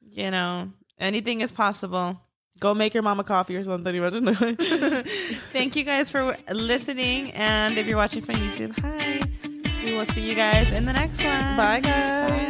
You know, anything is possible. Go make your mama coffee or something. Thank you guys for listening. And if you're watching from YouTube, hi. We will see you guys in the next one. Bye, guys. Bye.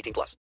18 plus.